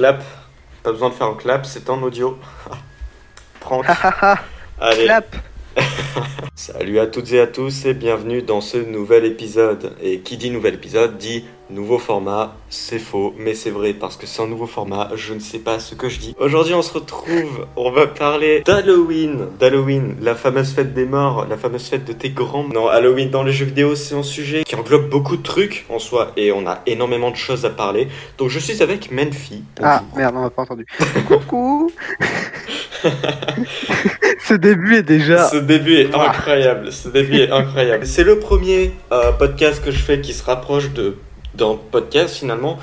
clap. Pas besoin de faire un clap, c'est en audio. Prank. Allez. clap. Salut à toutes et à tous et bienvenue dans ce nouvel épisode. Et qui dit nouvel épisode dit nouveau format. C'est faux, mais c'est vrai parce que un nouveau format. Je ne sais pas ce que je dis. Aujourd'hui, on se retrouve. On va parler d'Halloween. D'Halloween, la fameuse fête des morts, la fameuse fête de tes grands. Non, Halloween dans les jeux vidéo, c'est un sujet qui englobe beaucoup de trucs en soi et on a énormément de choses à parler. Donc, je suis avec Menfi. Ah merde, on m'a pas entendu. Coucou. Ce début est déjà. Ce début est incroyable. Ce début est incroyable. C'est le premier euh, podcast que je fais qui se rapproche de d'un podcast finalement.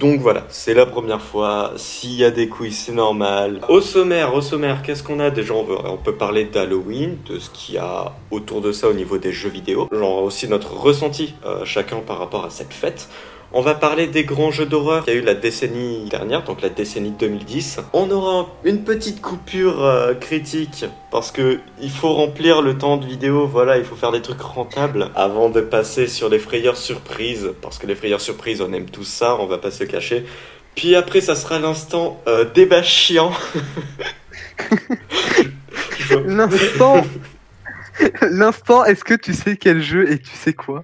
Donc voilà, c'est la première fois. S'il y a des couilles, c'est normal. Au sommaire, au sommaire, qu'est-ce qu'on a? Déjà on, veut- on peut parler d'Halloween, de ce qu'il y a autour de ça au niveau des jeux vidéo. Genre aussi notre ressenti euh, chacun par rapport à cette fête. On va parler des grands jeux d'horreur qu'il y a eu la décennie dernière, donc la décennie 2010. On aura une petite coupure euh, critique parce que il faut remplir le temps de vidéo, voilà, il faut faire des trucs rentables avant de passer sur les frayeurs surprises parce que les frayeurs surprises, on aime tout ça, on va pas se cacher. Puis après, ça sera l'instant euh, débat chiant. L'instant. L'instant, est-ce que tu sais quel jeu et tu sais quoi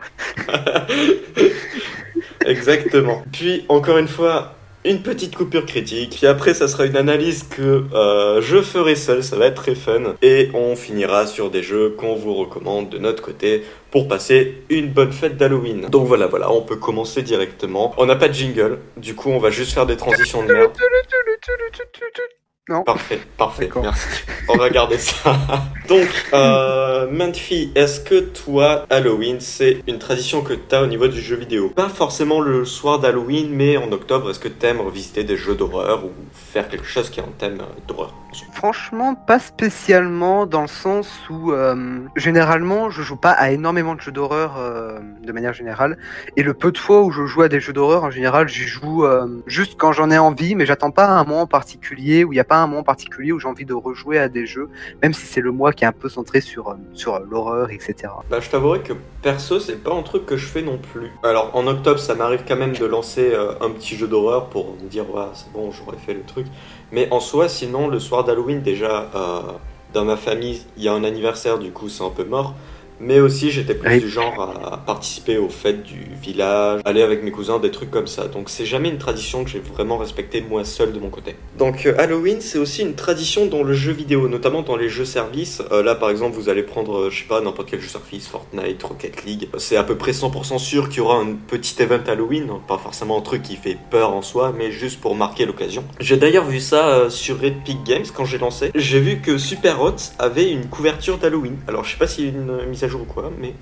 Exactement. Puis, encore une fois, une petite coupure critique. Puis après, ça sera une analyse que euh, je ferai seul. Ça va être très fun. Et on finira sur des jeux qu'on vous recommande de notre côté pour passer une bonne fête d'Halloween. Donc voilà, voilà, on peut commencer directement. On n'a pas de jingle. Du coup, on va juste faire des transitions de merde. Non. Parfait, parfait, merci. On va garder ça. Donc, euh, Manfi, est-ce que toi, Halloween, c'est une tradition que t'as au niveau du jeu vidéo? Pas forcément le soir d'Halloween, mais en octobre, est-ce que t'aimes revisiter des jeux d'horreur ou faire quelque chose qui est en thème euh, d'horreur? Franchement, pas spécialement dans le sens où euh, généralement je joue pas à énormément de jeux d'horreur euh, de manière générale. Et le peu de fois où je joue à des jeux d'horreur, en général, j'y joue juste quand j'en ai envie, mais j'attends pas un moment particulier où il n'y a pas un moment particulier où j'ai envie de rejouer à des jeux, même si c'est le mois qui est un peu centré sur, euh, euh, l'horreur, etc. Bah, je t'avouerai que perso, c'est pas un truc que je fais non plus. Alors, en octobre, ça m'arrive quand même de lancer euh, un petit jeu d'horreur pour me dire, ouais, c'est bon, j'aurais fait le truc. Mais en soi, sinon, le soir d'Halloween, déjà, dans ma famille, il y a un anniversaire, du coup, c'est un peu mort. Mais aussi, j'étais plus Oui. du genre à participer aux fêtes du village, aller avec mes cousins, des trucs comme ça. Donc, c'est jamais une tradition que j'ai vraiment respectée moi seul de mon côté. Donc, euh, Halloween, c'est aussi une tradition dans le jeu vidéo, notamment dans les jeux services. Euh, là, par exemple, vous allez prendre, euh, je sais pas, n'importe quel jeu service, Fortnite, Rocket League. C'est à peu près 100% sûr qu'il y aura un petit event Halloween. Pas forcément un truc qui fait peur en soi, mais juste pour marquer l'occasion. J'ai d'ailleurs vu ça sur Epic Games quand j'ai lancé. J'ai vu que Super Hot avait une couverture d'Halloween. Alors, je sais pas a une mise à jour ou quoi, mais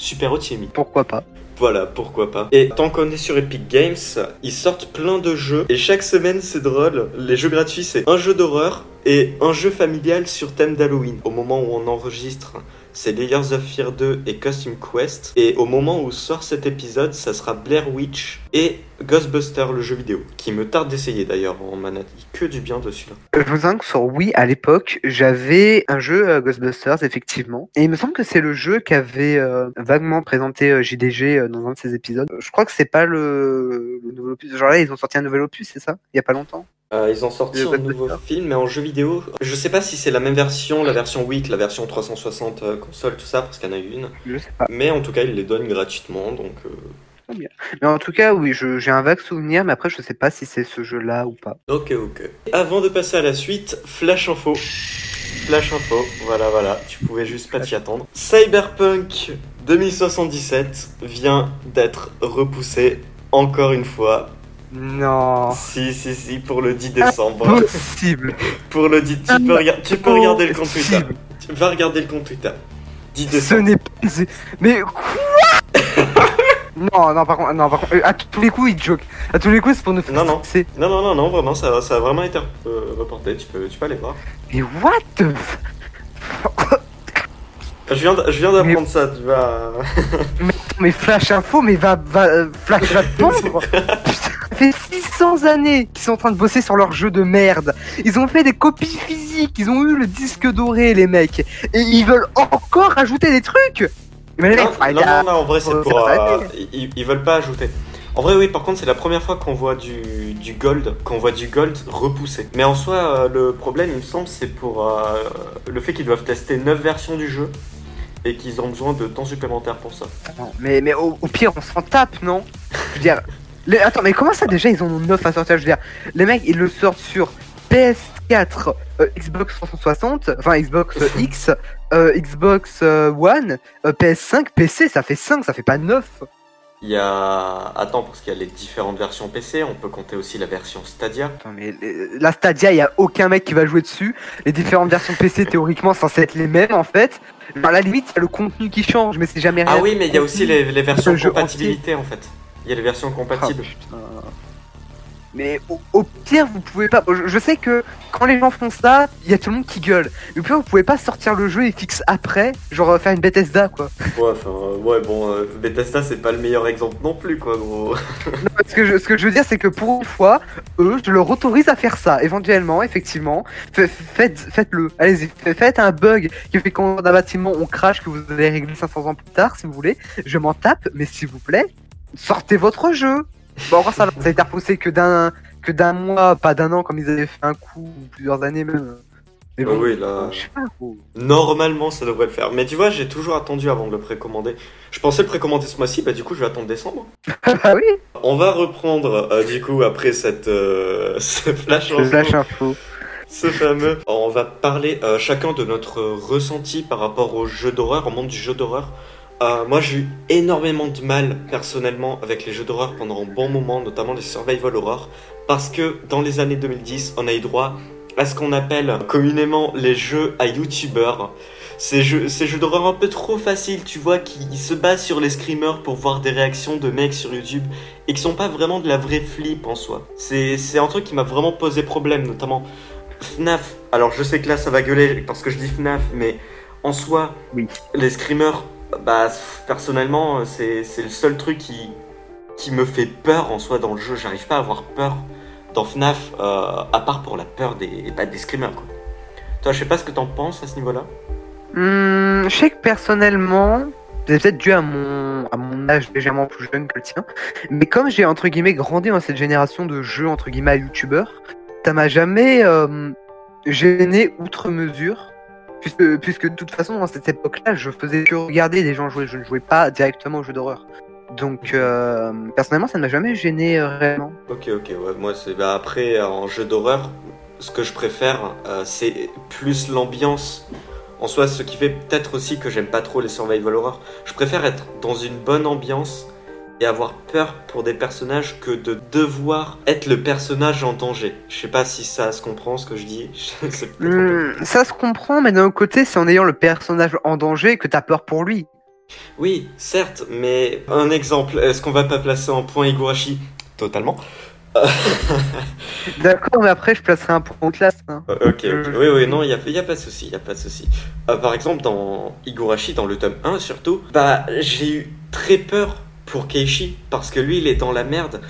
Super mis. Pourquoi pas Voilà, pourquoi pas. Et tant qu'on est sur Epic Games, ils sortent plein de jeux. Et chaque semaine, c'est drôle. Les jeux gratuits, c'est un jeu d'horreur et un jeu familial sur thème d'Halloween. Au moment où on enregistre, c'est Layers of Fear 2 et Costume Quest. Et au moment où sort cet épisode, ça sera Blair Witch et Ghostbuster, le jeu vidéo. Qui me tarde d'essayer d'ailleurs. On m'en a dit que du bien dessus là. Je vous que sur Wii, à l'époque, j'avais un jeu euh, Ghostbusters, effectivement. Et il me semble que c'est le jeu qu'avait euh, vaguement présenté euh, JDG dans un de ses épisodes. Je crois que c'est pas le, le nouvel opus. Genre là, ils ont sorti un nouvel opus, c'est ça? Il y a pas longtemps Euh, ils ont sorti un nouveau film, mais en jeu vidéo. Je sais pas si c'est la même version, la version Wii, la version 360 euh, console, tout ça, parce qu'il y en a eu une. Je sais pas. Mais en tout cas, ils les donnent gratuitement, donc euh, Mais en tout cas, oui, j'ai un vague souvenir, mais après, je sais pas si c'est ce jeu-là ou pas. ok, ok. Avant de passer à la suite, Flash Info. Flash Info, voilà, voilà, tu pouvais juste pas t'y attendre. Cyberpunk 2077 vient d'être repoussé encore une fois. Non. Si, si, si, pour le 10 décembre. Possible. pour le 10, tu peux, rega- tu peux regarder le compte Twitter. Impossible. Tu vas regarder le compte Twitter. 10 Ce décembre. n'est pas. Mais quoi? Non, non, par contre, non, par contre, euh, à tous les coups, il joke. À tous les coups, c'est pour nous faire Non, non. Non, non, non, non, vraiment, ça, ça a vraiment été euh, reporté. Tu peux, tu peux aller voir. Mais what the Je viens, je viens d'apprendre ça, tu vas. Mais Flash Info, mais va, va, euh, Flash va te pendre Putain, fait 600 années qu'ils sont en train de bosser sur leur jeu de merde. Ils ont fait des copies physiques, ils ont eu le disque doré, les mecs. Et ils veulent encore rajouter des trucs Mais les mecs, non, non, non, non, en vrai, c'est faut pour. euh, ils, ils veulent pas ajouter. En vrai, oui, par contre, c'est la première fois qu'on voit du, du gold, qu'on voit du gold repoussé. Mais en soi, euh, le problème, il me semble, c'est pour euh, le fait qu'ils doivent tester 9 versions du jeu et qu'ils ont besoin de temps supplémentaire pour ça. Non, Mais, mais au, au pire, on s'en tape, non? Je veux dire. Les- Attends, mais comment ça déjà ils en ont 9 à sortir Je veux dire, les mecs ils le sortent sur PS4, euh, Xbox 360, enfin Xbox euh, X, euh, Xbox One, euh, PS5, PC, ça fait 5, ça fait pas 9. Il y a. Attends, parce qu'il y a les différentes versions PC, on peut compter aussi la version Stadia. Attends, mais la Stadia, il y a aucun mec qui va jouer dessus. Les différentes versions PC, théoriquement, censées être les mêmes en fait. À la limite, il y a le contenu qui change, mais c'est jamais Ah rien. oui, mais il y a aussi les, les versions compatibilité en fait. Il y a les versions Ah, compatibles. putain. Mais au, au pire, vous pouvez pas. Je, je sais que quand les gens font ça, il y a tout le monde qui gueule. Mais au pire, vous pouvez pas sortir le jeu et fixe après, genre euh, faire une Bethesda quoi. Ouais, enfin, euh, ouais, bon, euh, Bethesda c'est pas le meilleur exemple non plus, quoi, gros. Non, ce, que je, ce que je veux dire, c'est que pour une fois, eux, je leur autorise à faire ça. Éventuellement, effectivement, Fa- faites, faites-le. Allez-y, fa- faites un bug qui fait qu'on d'un bâtiment on crache que vous allez régler 500 ans plus tard, si vous voulez. Je m'en tape, mais s'il vous plaît, sortez votre jeu. Bon, encore ça, ça a été repoussé que d'un que d'un mois, pas d'un an comme ils avaient fait un coup, ou plusieurs années même. Mais bon, oui, là. je sais pas. Normalement, ça devrait le faire. Mais tu vois, j'ai toujours attendu avant de le précommander. Je pensais le précommander ce mois-ci, bah du coup, je vais attendre décembre. ah oui, On va reprendre, euh, du coup, après cette, euh, ce flash info, info. ce fameux. On va parler euh, chacun de notre ressenti par rapport au jeu d'horreur, au monde du jeu d'horreur. Euh, moi, j'ai eu énormément de mal, personnellement, avec les jeux d'horreur pendant un bon moment, notamment les survival horror, parce que dans les années 2010, on a eu droit à ce qu'on appelle communément les jeux à youtubeurs. Ces jeux, ces jeux d'horreur un peu trop faciles, tu vois, qui se basent sur les screamers pour voir des réactions de mecs sur YouTube et qui sont pas vraiment de la vraie flip en soi. C'est un truc qui m'a vraiment posé problème, notamment FNAF. Alors je sais que là ça va gueuler parce que je dis FNAF, mais en soi, Oui. les screamers, bah personnellement, c'est le seul truc qui, me fait peur en soi dans le jeu. J'arrive pas à avoir peur dans FNAF, euh, à part pour la peur des, bah, des screamers. Quoi. Toi, je sais pas ce que t'en penses à ce niveau-là. Hum, je sais que personnellement, c'est peut-être dû à mon, âge légèrement plus jeune que le tien, mais comme j'ai entre guillemets grandi dans cette génération de jeux entre guillemets youtubeurs, ça m'a jamais euh, gêné outre mesure, puisque, puisque de toute façon dans cette époque-là, je faisais que regarder des gens jouer, je ne jouais pas directement aux jeux d'horreur. Donc euh, personnellement, ça ne m'a jamais gêné euh, réellement. Ok, ok, ouais, moi c'est. Bah, après, en jeu d'horreur, ce que je préfère, euh, c'est plus l'ambiance. En soi, ce qui fait peut-être aussi que j'aime pas trop les survival horror. Je préfère être dans une bonne ambiance et avoir peur pour des personnages que de devoir être le personnage en danger. Je sais pas si ça se comprend ce que je dis. Hum, ça se comprend, mais d'un autre côté, c'est en ayant le personnage en danger que t'as peur pour lui. Oui, certes, mais un exemple, est-ce qu'on va pas placer en point Igurashi? Totalement. D'accord, mais après, je placerai un point en classe. hein. Euh, Ok, ok. Oui, oui, non, il n'y a, y a pas de souci, il a pas de souci. Euh, par exemple, dans Igurashi, dans le tome 1 surtout, bah, j'ai eu très peur pour Keishi, parce que lui, il est dans la merde,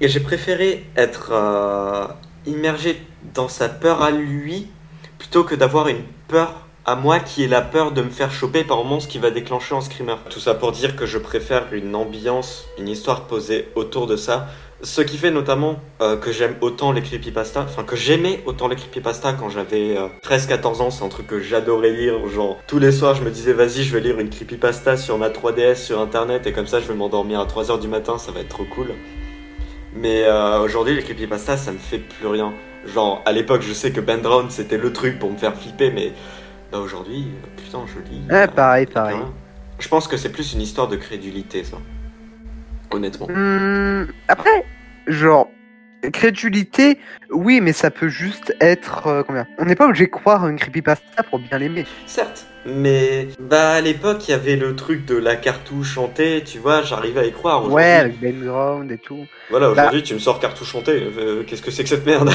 et j'ai préféré être euh, immergé dans sa peur à lui, plutôt que d'avoir une peur à moi qui est la peur de me faire choper par un monstre qui va déclencher en screamer. Tout ça pour dire que je préfère une ambiance, une histoire posée autour de ça, ce qui fait notamment euh, que j'aime autant les creepypasta, enfin que j'aimais autant les creepypasta quand j'avais euh, 13-14 ans, c'est un truc que j'adorais lire, genre tous les soirs je me disais vas-y je vais lire une creepypasta sur ma 3DS sur internet et comme ça je vais m'endormir à 3h du matin, ça va être trop cool. Mais euh, aujourd'hui les creepypasta ça me fait plus rien. Genre à l'époque je sais que Drown c'était le truc pour me faire flipper mais bah aujourd'hui euh, putain je lis. Ouais, euh, pareil, pareil. rien. Je pense que c'est plus une histoire de crédulité ça. Honnêtement. Hum, après, genre, crédulité, oui, mais ça peut juste être. euh, combien? On n'est pas obligé de croire à une creepypasta pour bien l'aimer. Certes, mais bah à l'époque il y avait le truc de la cartouche chantée, tu vois, j'arrivais à y croire. Ouais, avec Ben Ground et tout. Voilà, Bah- aujourd'hui tu me sors cartouche chantée, euh, qu'est-ce que c'est que cette merde?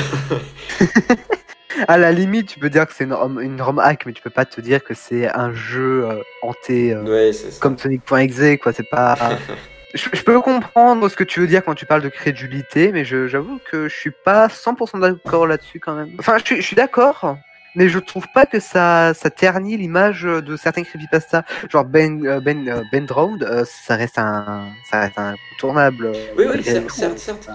À la limite, tu peux dire que c'est une ROM, une ROM hack, mais tu peux pas te dire que c'est un jeu euh, hanté euh, Ouais, comme Sonic.exe, quoi. C'est pas. je, je peux comprendre ce que tu veux dire quand tu parles de crédulité, mais j'avoue que je suis pas 100% d'accord là-dessus quand même. Enfin, je, suis- je suis d'accord, mais je trouve pas que ça, ça ternit l'image de certains creepypasta. Genre Ben, euh, Ben, euh, Ben Drowned, ça reste un, ça reste un tournable. Oui, oui, certes, certes, certes.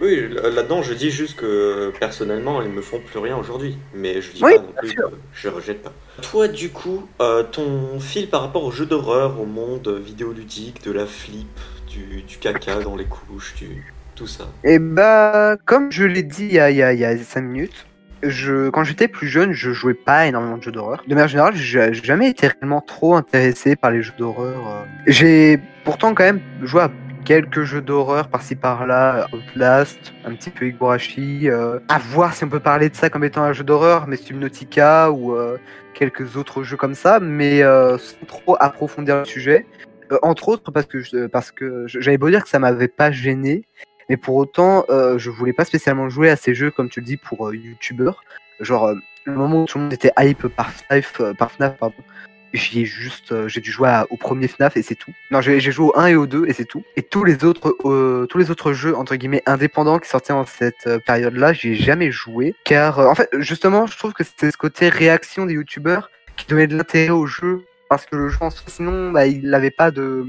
Oui, là-dedans, je dis juste que personnellement, ils me font plus rien aujourd'hui. Mais je dis Oui, pas non plus que je rejette pas. Toi, du coup, euh, ton fil par rapport aux jeux d'horreur, au monde vidéoludique, de la flip, du, du caca dans les couches, du, tout ça. Et bah, comme je l'ai dit il y a, il y a, il y a 5 minutes, je, quand j'étais plus jeune, je jouais pas énormément de jeux d'horreur. De manière générale, j'ai j'ai jamais été réellement trop intéressé par les jeux d'horreur. euh. J'ai pourtant quand même joué à quelques jeux d'horreur par-ci par-là, Outlast, un petit peu Higurashi, euh, à voir si on peut parler de ça comme étant un jeu d'horreur, mais Subnautica ou euh, quelques autres jeux comme ça, mais euh, sans trop approfondir le sujet. Euh, entre autres parce que je- parce que j'avais beau dire que ça m'avait pas gêné, mais pour autant, je voulais pas spécialement jouer à ces jeux, comme tu le dis, pour youtubeurs. Genre, le moment où tout le monde était hype par FNAF, par FNAF pardon, j'y ai juste, euh, j'ai dû jouer au premier FNAF et c'est tout. Non, j'ai joué au 1 et au 2 et c'est tout. Et tous les autres, euh, tous les autres jeux, entre guillemets, indépendants qui sortaient en cette euh, période-là, j'y ai jamais joué. Car, en fait, justement, je trouve que c'est ce côté réaction des youtubeurs qui donnait de l'intérêt au jeu. Parce que le jeu en sinon, bah, il n'avait pas de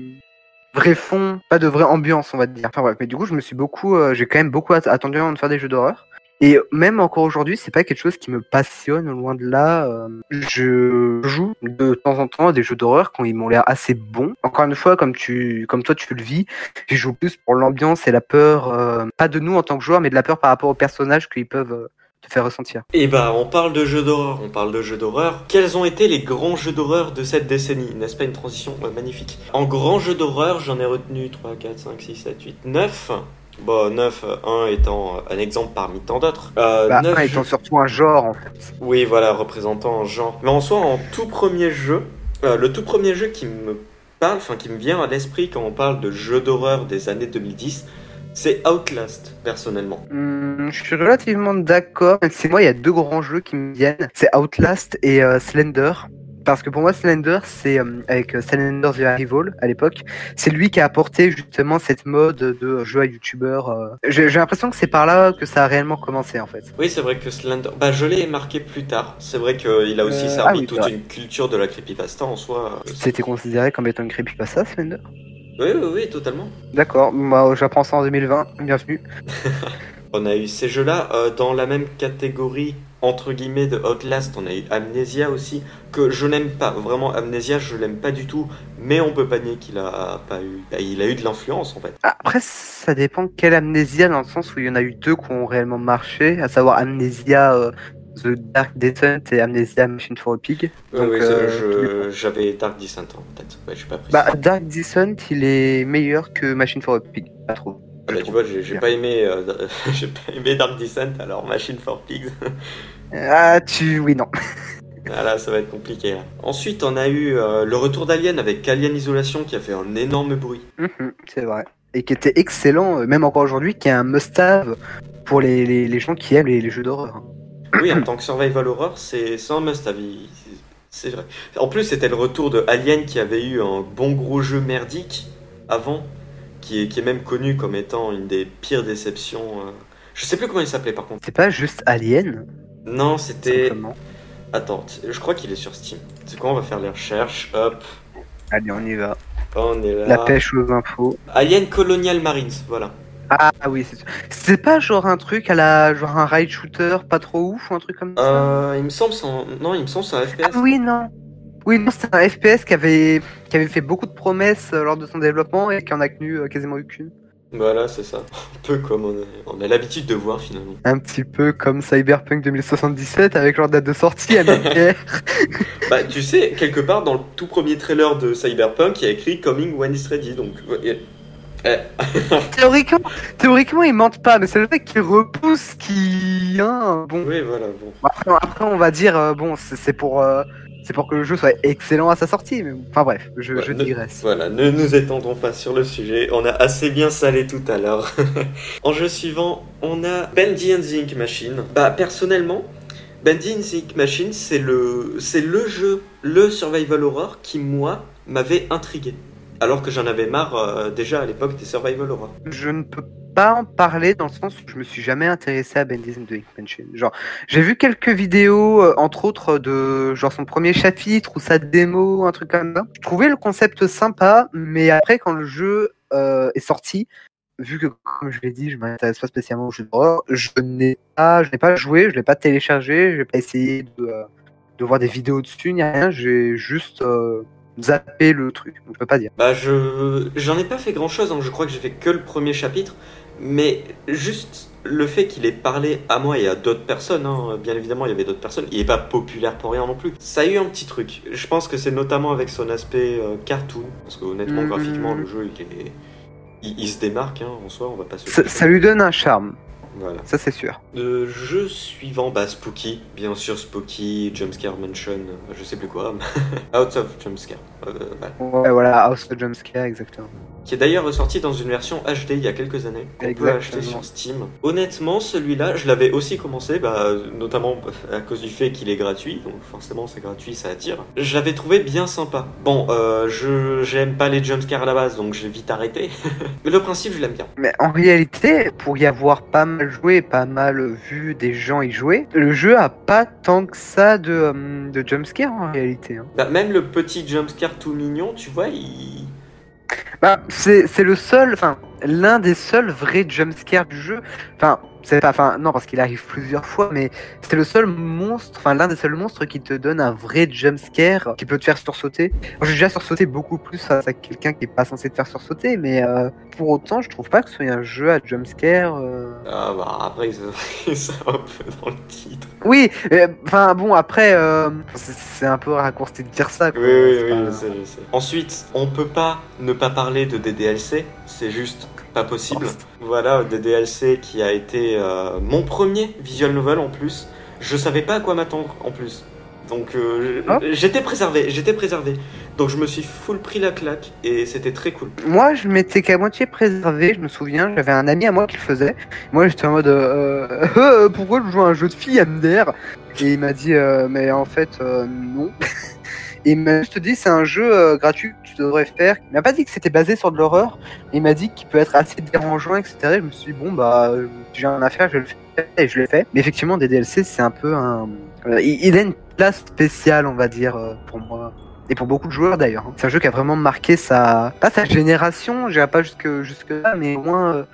vrai fond, pas de vraie ambiance, on va dire. Enfin bref, mais du coup, je me suis beaucoup, j'ai quand même beaucoup att- attendu avant de faire des jeux d'horreur. Et même encore aujourd'hui, c'est pas quelque chose qui me passionne, loin de là. euh, je joue de temps en temps à des jeux d'horreur quand ils m'ont l'air assez bons. Encore une fois, comme tu, comme toi, tu le vis, j'y joue plus pour l'ambiance et la peur, euh, pas de nous en tant que joueurs, mais de la peur par rapport aux personnages qu'ils peuvent euh, te faire ressentir. Et bah, on parle de jeux d'horreur, on parle de jeux d'horreur. Quels ont été les grands jeux d'horreur de cette décennie? N'est-ce pas une transition? Magnifique En grands jeux d'horreur, j'en ai retenu 3, 4, 5, 6, 7, 8, 9. Bon, 9, 1 étant un exemple parmi tant d'autres. Euh, Bah, neuf un étant jeux- surtout un genre, en fait. Oui, voilà, représentant un genre. Mais en soi, en tout premier jeu, euh, le tout premier jeu qui me parle, enfin qui me vient à l'esprit quand on parle de jeux d'horreur des années 2010, c'est Outlast, personnellement. Hum, je suis relativement d'accord. Si moi, il y a deux grands jeux qui me viennent. C'est Outlast et euh, Slender. Parce que pour moi, Slender, c'est euh, avec euh, Slender the Arrival à l'époque, c'est lui qui a apporté justement cette mode de jeu à youtubeur. euh. J'ai l'impression que c'est par là que ça a réellement commencé en fait. Oui, c'est vrai que Slender. Bah, je l'ai marqué plus tard. C'est vrai qu'il a aussi Euh, servi ah oui, toute vrai. une culture de la creepypasta en soi. C'était considéré comme étant une creepypasta, Slender Oui, oui, oui, totalement. D'accord, moi j'apprends ça en 2020, bienvenue. On a eu ces jeux-là dans la même catégorie entre guillemets de Outlast. On a eu Amnesia aussi que je n'aime pas. Vraiment Amnesia, je l'aime pas du tout. Mais on peut pas nier qu'il a pas eu. bah, il a eu de l'influence en fait. Après, ça dépend quelle amnésia, dans le sens où il y en a eu deux qui ont réellement marché, à savoir Amnesia euh, The Dark Descent et Amnesia Machine for a Pig. Donc, oui, euh, j'avais Dark Descent en tête. Ouais, pas pris Bah. Dark Descent, il est meilleur que Machine for a Pig, pas trop. Ah, bah, tu vois, j'ai j'ai pas aimé, euh, j'ai pas aimé Dark Descent. Alors Machine for Pigs. Ah, tu. Oui, non. Ah là, ça va être compliqué. là. Ensuite, on a eu euh, le retour d'Alien avec Alien Isolation qui a fait un énorme bruit. Mhm, c'est vrai. Et qui était excellent, euh, même encore aujourd'hui, qui est un must-have pour les, les, les gens qui aiment les, les jeux d'horreur. Oui, en tant que survival horror, c'est c'est un must-have. C'est vrai. En plus, c'était le retour de Alien qui avait eu un bon gros jeu merdique avant, qui est, qui est même connu comme étant une des pires déceptions. euh. Je sais plus comment il s'appelait par contre. C'est pas juste Alien, Non, c'était. Attends, je crois qu'il est sur Steam. C'est quoi On va faire les recherches. Hop, Allez, on y va. on est là. La pêche aux infos. Alien Colonial Marines, voilà. Ah oui, c'est sûr. C'est pas genre un truc à la. genre un raid shooter pas trop ouf ou un truc comme ça? Euh, il me semble c'est un- non, il me semble c'est un FPS. Ah oui, non. Oui, non, c'est un FPS qui avait, qui avait fait beaucoup de promesses euh, lors de son développement et qui en a tenu euh, quasiment aucune. Voilà, c'est ça. Un peu comme on a, on a l'habitude de voir finalement. Un petit peu comme Cyberpunk 2077 avec leur date de sortie à. Bah, tu sais, quelque part dans le tout premier trailer de Cyberpunk, il y a écrit Coming when it's ready, donc. eh, théoriquement, théoriquement, ils mentent pas, mais c'est le fait qu'ils repoussent qui. Hein, bon. oui, voilà, bon. Après, après, on va dire, euh, bon, c'est c'est pour. euh, c'est pour que le jeu soit excellent à sa sortie, mais enfin bref, je, Ouais, je ne- digresse. Voilà, ne nous étendons pas sur le sujet, on a assez bien salé tout à l'heure. en jeu suivant, on a Bendy and the Ink Machine. Bah, personnellement, Bendy and the Ink Machine, c'est le, c'est le jeu, le survival horror qui, moi, m'avait intrigué. Alors que j'en avais marre euh, déjà à l'époque des survival horror. Je ne peux pas en parler dans le sens où je me suis jamais intéressé à the Ink Machine. Genre, j'ai vu quelques vidéos, euh, entre autres de genre son premier chapitre ou sa démo, un truc comme ça. Je trouvais le concept sympa, mais après quand le jeu euh, est sorti, vu que comme je l'ai dit, je m'intéresse pas spécialement au jeu d'horreur, je n'ai pas, je n'ai pas joué, je l'ai pas téléchargé, je n'ai pas essayé de, euh, de voir des vidéos dessus ni rien. J'ai juste zappé le truc. Donc, je peux pas dire. Bah, je j'en ai pas fait grand chose, je crois que j'ai fait que le premier chapitre, mais juste le fait qu'il ait parlé à moi et à d'autres personnes, hein, bien évidemment, il y avait d'autres personnes, il est pas populaire pour rien non plus. Ça a eu un petit truc. Je pense que c'est notamment avec son aspect euh, cartoon, parce que honnêtement, Mhm. graphiquement, le jeu, il, est- il- il se démarque hein, en soi, on va pas se. Ça, ça lui donne un charme, Voilà. ça c'est sûr. Le jeu suivant, bah Spooky, bien sûr Spooky, Jumpscare Mansion, euh, je sais plus quoi, Out of Jumpscare, euh, voilà. Ouais, voilà, House of Jumpscare, exactement. qui est d'ailleurs ressorti dans une version HD il y a quelques années, qu'on peut acheter sur Steam. Honnêtement, celui-là, je l'avais aussi commencé, bah, notamment à cause du fait qu'il est gratuit, donc forcément c'est gratuit, ça attire. Je l'avais trouvé bien sympa. Bon, euh, je j'aime pas les jumpscares à la base, donc j'ai vite arrêté. Mais le principe, je l'aime bien. Mais en réalité, pour y avoir pas mal joué, pas mal vu des gens y jouer, le jeu a pas tant que ça de, euh, de jumpscare en réalité. hein. Bah, même le petit jumpscare tout mignon, tu vois, il... Bah, c'est le seul, enfin, l'un des seuls vrais jumpscares du jeu. Enfin, c'est pas, enfin, non, parce qu'il arrive plusieurs fois, mais c'est le seul monstre, enfin, l'un des seuls monstres qui te donne un vrai jumpscare, qui peut te faire sursauter. J'ai déjà sursauté beaucoup plus face à quelqu'un qui est pas censé te faire sursauter, mais euh, pour autant, je trouve pas que ce soit un jeu à jumpscare. euh, Ah bah après, ça, ça va un peu dans le titre. Oui, euh, enfin bon après euh, c'est un peu raccourci de dire ça. Quoi. Oui, oui, oui, pas- je sais, je sais. Ensuite, on peut pas ne pas parler de DDLC, c'est juste pas possible. Voilà, DDLC qui a été euh, mon premier visual novel en plus. Je savais pas à quoi m'attendre en plus. Donc euh, Ah. j'étais préservé, j'étais préservé. Donc je me suis full pris la claque et c'était très cool. Moi je m'étais qu'à moitié préservé, je me souviens, j'avais un ami à moi qui le faisait. Moi j'étais en mode euh, euh, pourquoi je joue à un jeu de filles MDR Et il m'a dit euh, mais en fait euh, non. Et il m'a juste dit c'est un jeu euh, gratuit que tu devrais faire. Il m'a pas dit que c'était basé sur de l'horreur. Il m'a dit qu'il peut être assez dérangeant etc. Je me suis dit bon bah euh, j'ai un affaire, je vais le faire et je l'ai fait. Mais effectivement des DLC c'est un peu un... euh, il, a une place spéciale on va dire pour moi. Et pour beaucoup de joueurs d'ailleurs. hein. C'est un jeu qui a vraiment marqué sa. Pas sa génération, j'irai pas jusque, jusque là, mais au moins.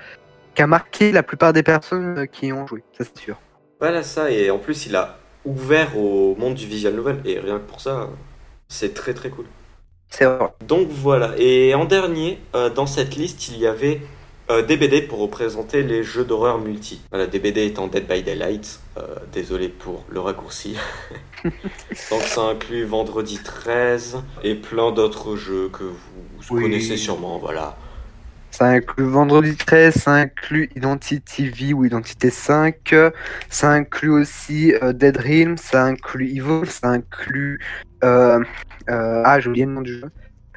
qui a marqué la plupart des personnes qui y ont joué, ça c'est sûr. Voilà ça, et en plus il a ouvert au monde du visual novel et rien que pour ça, c'est très très cool. C'est vrai. Donc voilà, et en dernier, euh, dans cette liste, il y avait euh, DBD pour représenter les jeux d'horreur multi. Voilà, DBD étant Dead by Daylight, euh, désolé pour le raccourci. Donc ça inclut Vendredi 13 et plein d'autres jeux que vous Oui. connaissez sûrement, voilà. Ça inclut Vendredi 13, ça inclut Identity V ou Identité 5, euh, ça inclut aussi euh, Dead Realm, ça inclut Evil, ça inclut. Euh, euh, ah, j'ai oublié le nom du jeu.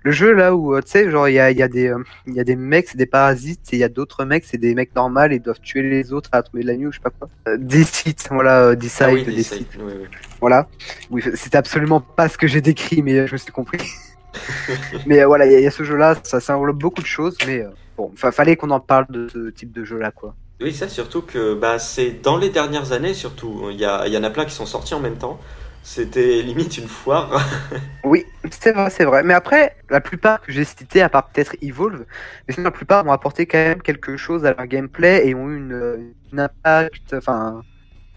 Le jeu là où, euh, tu sais, genre, il y a, il y, a des, euh, il y a des mecs, c'est des parasites, et il y a d'autres mecs, c'est des mecs normaux, et ils doivent tuer les autres à trouver de la nuit ou je sais pas quoi. Deceit, voilà, euh, Decide, Ah oui, oui, oui. Voilà. Oui, c'était absolument pas ce que j'ai décrit, mais je me suis compris. mais euh, voilà, il y, a- il y a ce jeu-là, ça, ça englobe beaucoup de choses, mais euh, bon, fa- fallait qu'on en parle de ce type de jeu-là, quoi. Oui, ça surtout que bah, c'est dans les dernières années surtout. Il y, a, y en a plein qui sont sortis en même temps. C'était limite une foire. Oui, c'est vrai, c'est vrai. Mais après, la plupart que j'ai cités, à part peut-être Evolve, mais sinon la plupart ont apporté quand même quelque chose à leur gameplay et ont eu une, euh, une impact, enfin,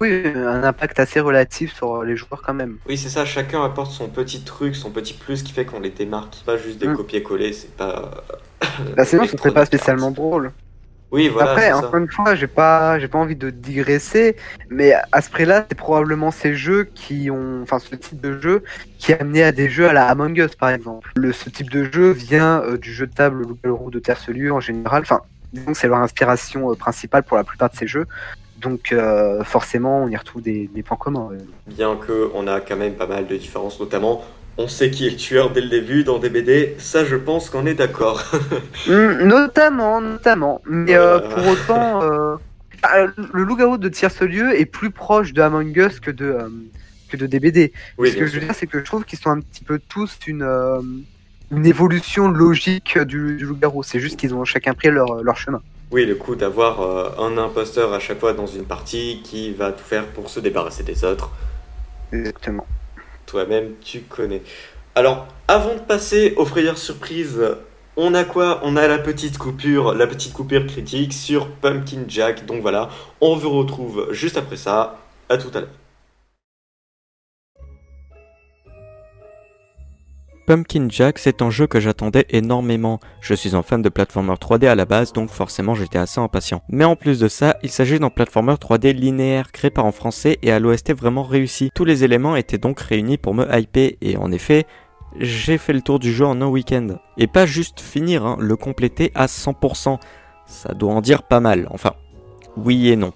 oui, un impact assez relatif sur les joueurs quand même. Oui, c'est ça, chacun apporte son petit truc, son petit plus qui fait qu'on les démarque. C'est pas juste des Mm. copier-coller, c'est pas. Bah, sinon, ce serait pas spécialement drôle. Oui, voilà. Après, c'est ça. encore une fois, j'ai pas, j'ai pas envie de digresser, mais à ce prix-là, c'est probablement ces jeux qui ont, enfin, ce type de jeu qui a amené à des jeux à la Among Us, par exemple. Le, ce type de jeu vient euh, du jeu de table Loup de Terre Solue en général. Enfin, disons que c'est leur inspiration euh, principale pour la plupart de ces jeux. Donc, euh, forcément, on y retrouve des, des points communs. Bien que on a quand même pas mal de différences, notamment on sait qui est le tueur dès le début dans DBD, ça je pense qu'on est d'accord. Hmm, notamment, notamment. Mais euh, pour autant, euh, ah, le loup-garou de Tierce-Lieu est plus proche de Among Us que de, que de DBD. oui, Ce que je veux dire, c'est que je trouve qu'ils sont un petit peu tous une, une évolution logique du, du loup-garou. C'est juste qu'ils ont chacun pris leur, leur chemin. Oui, le coup d'avoir euh, un imposteur à chaque fois dans une partie qui va tout faire pour se débarrasser des autres. Exactement. Toi-même, tu connais. Alors, avant de passer aux frayeurs surprises, on a quoi? On a la petite coupure, la petite coupure critique sur Pumpkin Jack. Donc voilà, on vous retrouve juste après ça. À tout à l'heure. Pumpkin Jack, c'est un jeu que j'attendais énormément. Je suis un fan de platformer 3D à la base, donc forcément j'étais assez impatient. Mais en plus de ça, il s'agit d'un platformer 3D linéaire, créé par un français et à l'OST vraiment réussi. Tous les éléments étaient donc réunis pour me hyper, et en effet, j'ai fait le tour du jeu en un week-end. Et pas juste finir, hein, le compléter à 100%. Ça doit en dire pas mal, enfin, oui et non.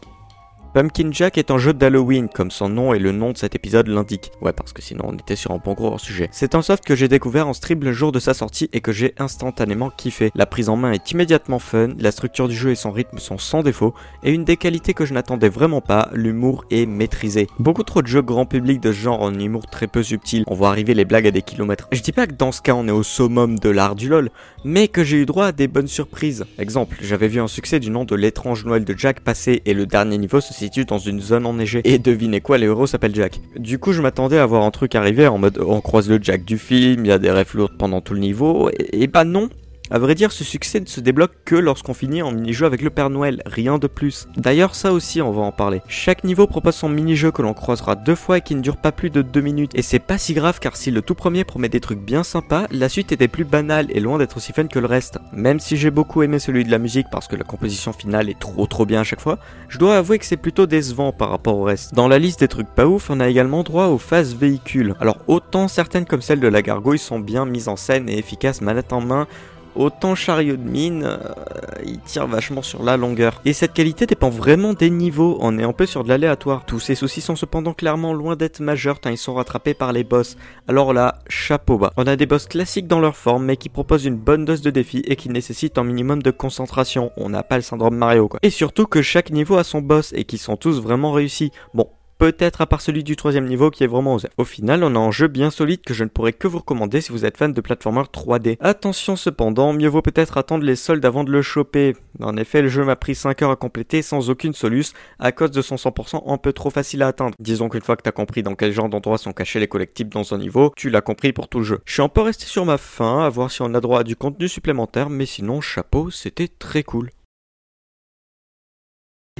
Pumpkin Jack est un jeu d'Halloween, comme son nom et le nom de cet épisode l'indiquent. Ouais, parce que sinon on était sur un bon gros sujet. C'est un soft que j'ai découvert en stream le jour de sa sortie et que j'ai instantanément kiffé. La prise en main est immédiatement fun, la structure du jeu et son rythme sont sans défaut, et une des qualités que je n'attendais vraiment pas, l'humour est maîtrisé. Beaucoup trop de jeux grand public de ce genre en humour très peu subtil, on voit arriver les blagues à des kilomètres. Je dis pas que dans ce cas on est au summum de l'art du lol, mais que j'ai eu droit à des bonnes surprises. Exemple, j'avais vu un succès du nom de l'étrange Noël de Jack passer et le dernier niveau se dans une zone enneigée. Et devinez quoi, les héros s'appellent Jack. Du coup, je m'attendais à voir un truc arriver en mode on croise le Jack du film, il y a des refs lourdes pendant tout le niveau, et bah non, a vrai dire, ce succès ne se débloque que lorsqu'on finit en mini-jeu avec le Père Noël, rien de plus. D'ailleurs, ça aussi, on va en parler. Chaque niveau propose son mini-jeu que l'on croisera deux fois et qui ne dure pas plus de deux minutes. Et c'est pas si grave car si le tout premier promet des trucs bien sympas, la suite était plus banale et loin d'être aussi fun que le reste. Même si j'ai beaucoup aimé celui de la musique parce que la composition finale est trop trop bien à chaque fois, je dois avouer que c'est plutôt décevant par rapport au reste. Dans la liste des trucs pas ouf, on a également droit aux phases véhicules. Alors autant certaines comme celle de la gargouille sont bien mises en scène et efficaces manette en main, Autant chariot de mine, euh, il tire vachement sur la longueur. Et cette qualité dépend vraiment des niveaux, on est un peu sur de l'aléatoire. Tous ces soucis sont cependant clairement loin d'être majeurs tant ils sont rattrapés par les boss. Alors là, chapeau bas. On a des boss classiques dans leur forme mais qui proposent une bonne dose de défi et qui nécessitent un minimum de concentration. On n'a pas le syndrome Mario quoi. Et surtout que chaque niveau a son boss et qui sont tous vraiment réussis. Bon, peut-être à part celui du troisième niveau qui est vraiment osé. Au final, on a un jeu bien solide que je ne pourrais que vous recommander si vous êtes fan de platformer 3D. Attention cependant, mieux vaut peut-être attendre les soldes avant de le choper. En effet, le jeu m'a pris 5 heures à compléter sans aucune soluce à cause de son 100% un peu trop facile à atteindre. Disons qu'une fois que t'as compris dans quel genre d'endroits sont cachés les collectibles dans un niveau, tu l'as compris pour tout le jeu. Je suis un peu resté sur ma faim, à voir si on a droit à du contenu supplémentaire, mais sinon, chapeau, c'était très cool.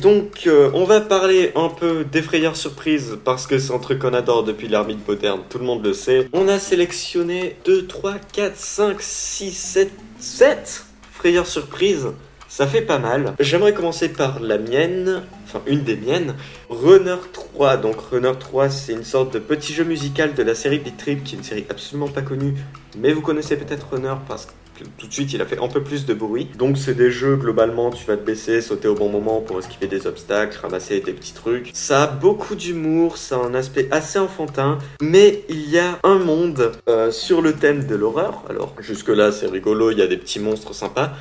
Donc, euh, on va parler un peu des frayeurs surprises parce que c'est un truc qu'on adore depuis l'ermite moderne, tout le monde le sait. On a sélectionné 2, 3, 4, 5, 6, 7, 7 frayeurs surprises. Ça fait pas mal. J'aimerais commencer par la mienne, enfin une des miennes, Runner 3. Donc Runner 3, c'est une sorte de petit jeu musical de la série Beat Trip, qui est une série absolument pas connue, mais vous connaissez peut-être Runner parce que tout de suite il a fait un peu plus de bruit. Donc c'est des jeux globalement tu vas te baisser, sauter au bon moment pour esquiver des obstacles, ramasser des petits trucs. Ça a beaucoup d'humour, ça a un aspect assez enfantin, mais il y a un monde euh, sur le thème de l'horreur. Alors jusque là c'est rigolo, il y a des petits monstres sympas.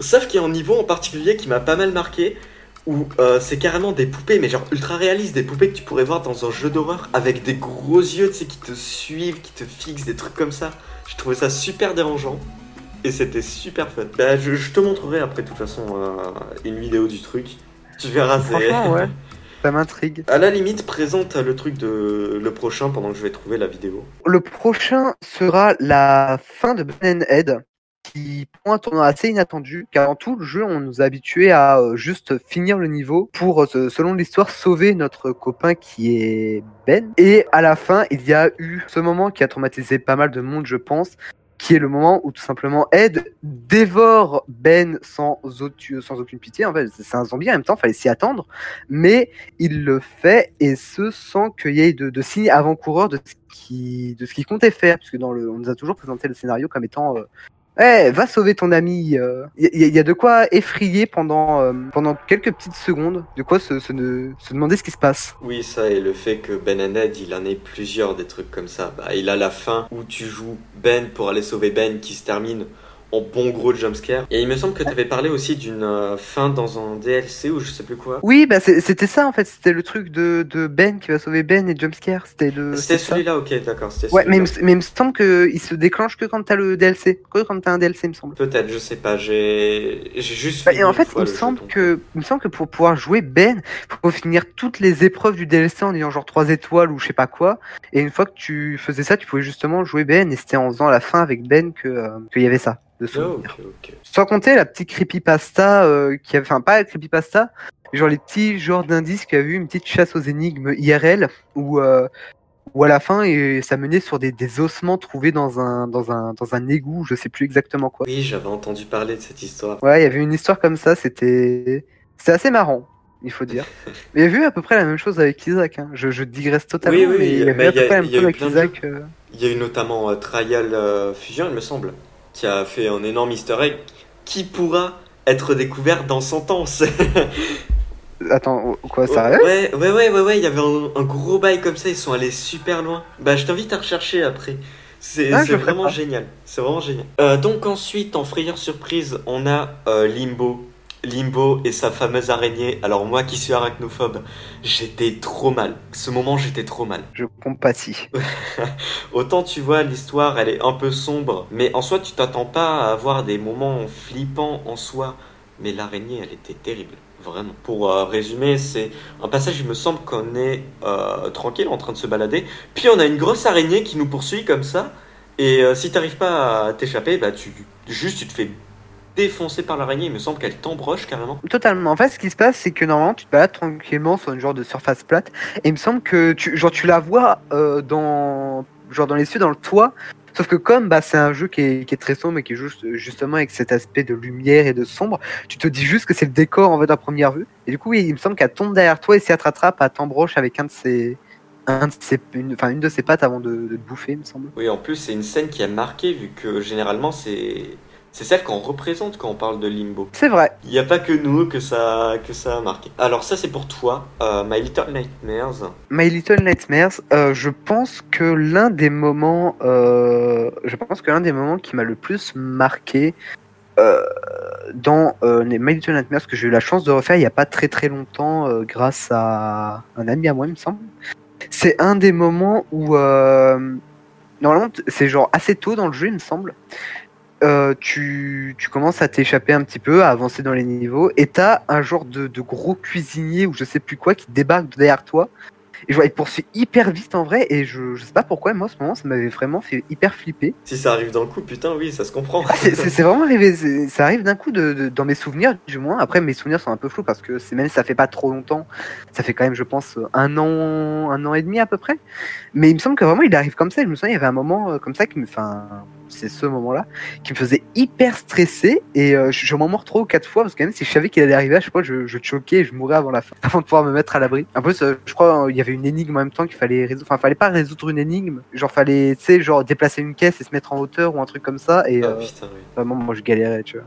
Sauf qu'il y a un niveau en particulier qui m'a pas mal marqué, où euh, c'est carrément des poupées, mais genre ultra réalistes, des poupées que tu pourrais voir dans un jeu d'horreur, avec des gros yeux, tu sais, qui te suivent, qui te fixent, des trucs comme ça. J'ai trouvé ça super dérangeant. Et c'était super fun. Bah, je, je te montrerai après, de toute façon, euh, une vidéo du truc. Tu verras, c'est... Franchement, ouais. Ça m'intrigue. À la limite, présente le truc de le prochain pendant que je vais trouver la vidéo. Le prochain sera la fin de Ben Head, qui prend un tournoi assez inattendu, car en tout le jeu, on nous a habitués à euh, juste finir le niveau pour, euh, selon l'histoire, sauver notre copain qui est Ben. Et à la fin, il y a eu ce moment qui a traumatisé pas mal de monde, je pense, qui est le moment où tout simplement Ed dévore Ben sans, aucune, pitié. En fait, c'est un zombie en même temps, fallait s'y attendre, mais il le fait et ce sans qu'il y ait de, signes avant-coureurs de ce qui qu'il comptait faire, puisque dans on nous a toujours présenté le scénario comme étant euh, Eh, va sauver ton ami. Il y, y, a de quoi effrayer pendant, euh, pendant quelques petites secondes, de quoi se, se, se, demander ce qui se passe. Oui, ça, et le fait que Ben Ed, il en ait plusieurs des trucs comme ça. Bah, il a la fin où tu joues Ben pour aller sauver Ben qui se termine en bon gros jumpscare. Et il me semble que tu avais parlé aussi d'une euh, fin dans un DLC ou je sais plus quoi. Oui, bah c'était ça en fait, c'était le truc de, de Ben qui va sauver Ben et jumpscare. C'était le. C'était celui-là, ok, d'accord. c'était Ouais, mais mais il me semble qu'il se déclenche que quand t'as le DLC. Que quand t'as un DLC, il me semble. Peut-être, je sais pas. J'ai j'ai juste. Bah, et en fait, il me semble que, il me semble que pour pouvoir jouer Ben, faut finir toutes les épreuves du DLC en ayant genre 3 étoiles ou je sais pas quoi. Et une fois que tu faisais ça, tu pouvais justement jouer Ben. Et c'était en faisant la fin avec Ben que euh, qu'il y avait ça de souvenir. ok, ok. Sans compter la petite creepypasta euh, qui avait, enfin pas la creepypasta, genre les petits genres d'indices qui avaient eu une petite chasse aux énigmes IRL où euh, où à la fin et ça menait sur des, des ossements trouvés dans un dans un dans un égout, je sais plus exactement quoi. Oui, j'avais entendu parler de cette histoire. Ouais, il y avait une histoire comme ça, c'était c'était assez marrant. Il faut dire. Mais il y a eu à peu près la même chose avec Isaac. Hein. Je, je digresse totalement, Oui, oui, mais il y y a- y a eu Isaac. euh. Il y a eu notamment euh, Trial euh, Fusion, il me semble, qui a fait un énorme easter egg qui pourra être découvert dans 100 ans. Attends, quoi, ça ouais, ouais, ouais, ouais, ouais, il y avait un, un gros bail comme ça, ils sont allés super loin. Bah, je t'invite à rechercher après. C'est Ah, vraiment génial. C'est vraiment génial. Euh, donc ensuite, en frayeur surprise, on a euh, Limbo. Limbo et sa fameuse araignée. Alors moi qui suis arachnophobe, j'étais trop mal. Ce moment, j'étais trop mal. Je compatis. Autant tu vois, l'histoire, elle est un peu sombre, mais en soi, tu t'attends pas à avoir des moments flippants en soi. Mais l'araignée, elle était terrible, vraiment. Pour euh, résumer, c'est un passage, il me semble qu'on est euh, tranquille en train de se balader, puis on a une grosse araignée qui nous poursuit comme ça, et euh, si t'arrives pas à t'échapper, bah tu juste tu te fais défoncer par l'araignée. Il me semble qu'elle t'embroche carrément. Totalement. En fait, ce qui se passe, c'est que normalement, tu te balades tranquillement sur une genre de surface plate, et il me semble que tu, genre, tu la vois euh, dans, genre, dans les cieux, dans le toit. Sauf que comme bah, c'est un jeu qui est, qui est très sombre et qui est juste, justement avec cet aspect de lumière et de sombre, tu te dis juste que c'est le décor en fait à première vue. Et du coup, il me semble qu'elle tombe derrière toi et si elle te rattrape, elle t'embroche avec un de ses, un de ses, une, enfin, une de ses pattes avant de, de te bouffer, il me semble. Oui, en plus, c'est une scène qui a marqué, vu que généralement, c'est c'est celle qu'on représente quand on parle de Limbo. C'est vrai. Il n'y a pas que nous que ça, que ça a marqué. Alors ça, c'est pour toi, euh, My Little Nightmares. My Little Nightmares, euh, je pense que l'un des moments, euh, je pense que l'un des moments qui m'a le plus marqué dans My Little Nightmares que j'ai eu la chance de refaire il y a pas très très longtemps grâce à un ami à moi, il me semble. C'est un des moments où normalement c'est genre assez tôt dans le jeu, il me semble. Euh, tu, tu commences à t'échapper un petit peu, à avancer dans les niveaux, et t'as un genre de, de gros cuisinier ou je sais plus quoi qui débarque derrière toi. Et genre, il poursuit hyper vite en vrai, et je, je sais pas pourquoi, moi, à ce moment, ça m'avait vraiment fait hyper flipper. Si ça arrive le coup, putain, oui, ça se comprend. Ah, c'est- vraiment arrivé, ça arrive d'un coup de, de- dans mes souvenirs, du moins. Après, mes souvenirs sont un peu flous parce que c'est même ça fait pas trop longtemps, ça fait quand même, je pense, un an, un an et demi à peu près. Mais il me semble que vraiment, il arrive comme ça. Je me souviens, il y avait un moment euh, comme ça qui me, enfin, c'est ce moment-là qui me faisait hyper stresser et euh, je, je m'en mords ou quatre fois parce que même si je savais qu'il allait arriver, à chaque fois, je, je choquais et je mourais avant la fin, avant de pouvoir me mettre à l'abri. En plus, euh, je crois, euh, il y avait une énigme en même temps qu'il fallait résoudre. Enfin, fallait pas résoudre une énigme, genre fallait, tu sais, genre déplacer une caisse et se mettre en hauteur ou un truc comme ça. Et Ah euh, putain, oui. Vraiment, moi je galérais, tu vois.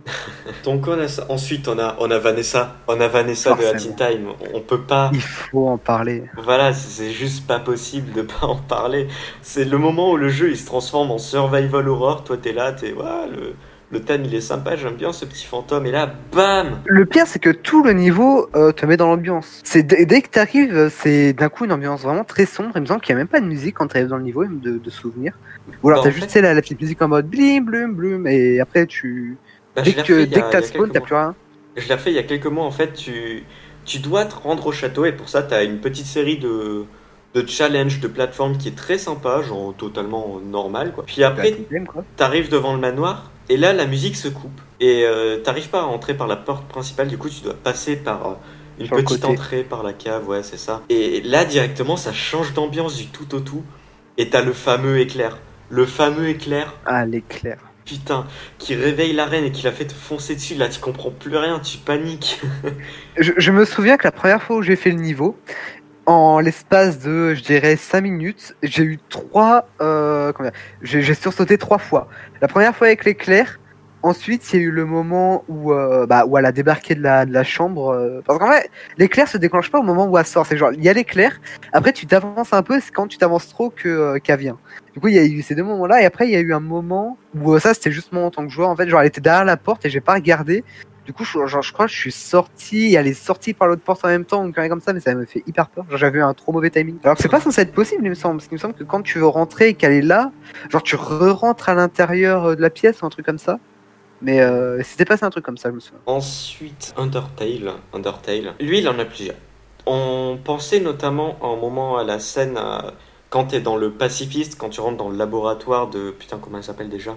Donc on a ça. Ensuite, on a, on a Vanessa. On a Vanessa de la Teen Forcément. Time. On peut pas... Il faut en parler. Voilà, c'est juste pas possible de pas en parler. C'est le moment où le jeu il se transforme en survival horror. Toi t'es là, t'es ouais, le, le thème il est sympa, j'aime bien ce petit fantôme. Et là, bam Le pire, c'est que tout le niveau euh, te met dans l'ambiance. C'est dès que t'arrives, euh, c'est d'un coup une ambiance vraiment très sombre. Il me semble qu'il n'y a même pas de musique quand t'arrives dans le niveau, même de, de souvenirs. Ou alors Bah, t'as juste fait- la, la petite musique en mode blim, blum, blum, et après tu. Bah, dès que, t'as spawn, t'as plus rien. Je l'ai fait il y a quelques mois. En fait, tu, tu dois te rendre au château et pour ça, tu as une petite série de, de challenges, de plateformes qui est très sympa, genre totalement normal. Quoi. Puis après, t'arrives devant le manoir et là, la musique se coupe et euh, t'arrives pas à entrer par la porte principale. Du coup, tu dois passer par euh, une Sur petite entrée par la cave, ouais, c'est ça. Et là, directement, ça change d'ambiance du tout au tout et t'as le fameux éclair. Le fameux éclair Ah, l'éclair. Putain, qui réveille la reine et qui la fait te foncer dessus, là tu comprends plus rien, tu paniques. Je, je me souviens que la première fois où j'ai fait le niveau, en l'espace de, je dirais, 5 minutes, j'ai eu trois. Euh, j'ai sursauté trois fois. La première fois avec l'éclair, Ensuite, il y a eu le moment où, euh, bah, où elle a débarqué de la, de la chambre. euh, parce qu'en fait, l'éclair se déclenche pas au moment où elle sort. C'est genre, il y a l'éclair. Après, tu t'avances un peu. C'est quand tu t'avances trop que euh, qu'elle vient. Du coup, il y a eu ces deux moments-là. Et après, il y a eu un moment où euh, ça, c'était juste moi en tant que joueur. En fait, genre, elle était derrière la porte et j'ai pas regardé. Du coup, je, genre, je crois que je suis sorti, elle est sortie par l'autre porte en même temps, chose comme ça, mais ça me fait hyper peur. J'avais eu un trop mauvais timing. Alors que c'est pas censé être possible, il me semble, parce qu'il me semble que quand tu veux rentrer et qu'elle est là, genre, tu re-rentres à l'intérieur euh, de la pièce ou un truc comme ça. Mais euh, c'était passé un truc comme ça, je me souviens. Ensuite, Undertale. Undertale. Lui, il en a plusieurs. On pensait notamment en moment à la scène à- quand t'es dans le pacifiste, quand tu rentres dans le laboratoire de. Putain, comment elle s'appelle déjà?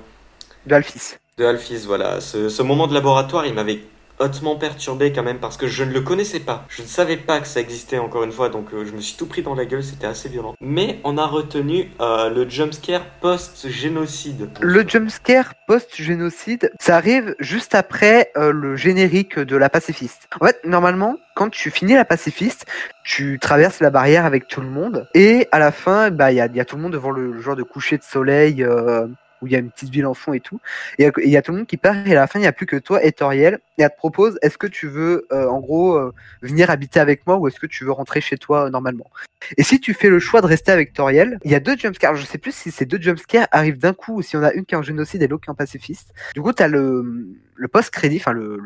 De Alphys. De Alphys, voilà. Ce, moment de laboratoire, il m'avait hautement perturbé quand même parce que je ne le connaissais pas. Je ne savais pas que ça existait encore une fois, donc euh, je me suis tout pris dans la gueule, c'était assez violent. Mais on a retenu euh, le jumpscare post-génocide. Le jumpscare post-génocide, ça arrive juste après euh, le générique de la pacifiste. En fait, normalement, quand tu finis la pacifiste, tu traverses la barrière avec tout le monde, et à la fin, bah, il y a, il y a tout le monde devant le genre de coucher de soleil, euh, où il y a une petite ville en fond et tout, et il y a- tout le monde qui part, et à la fin, il n'y a plus que toi et Toriel, et elle te propose, est-ce que tu veux, euh, en gros, euh, venir habiter avec moi, ou est-ce que tu veux rentrer chez toi euh, normalement? Et si tu fais le choix de rester avec Toriel, il y a deux jumpscares. Je sais plus si ces deux jumpscares arrivent d'un coup ou si on a une qui est en génocide et l'autre qui est en pacifiste. Du coup, t'as le, le post-crédit, enfin le,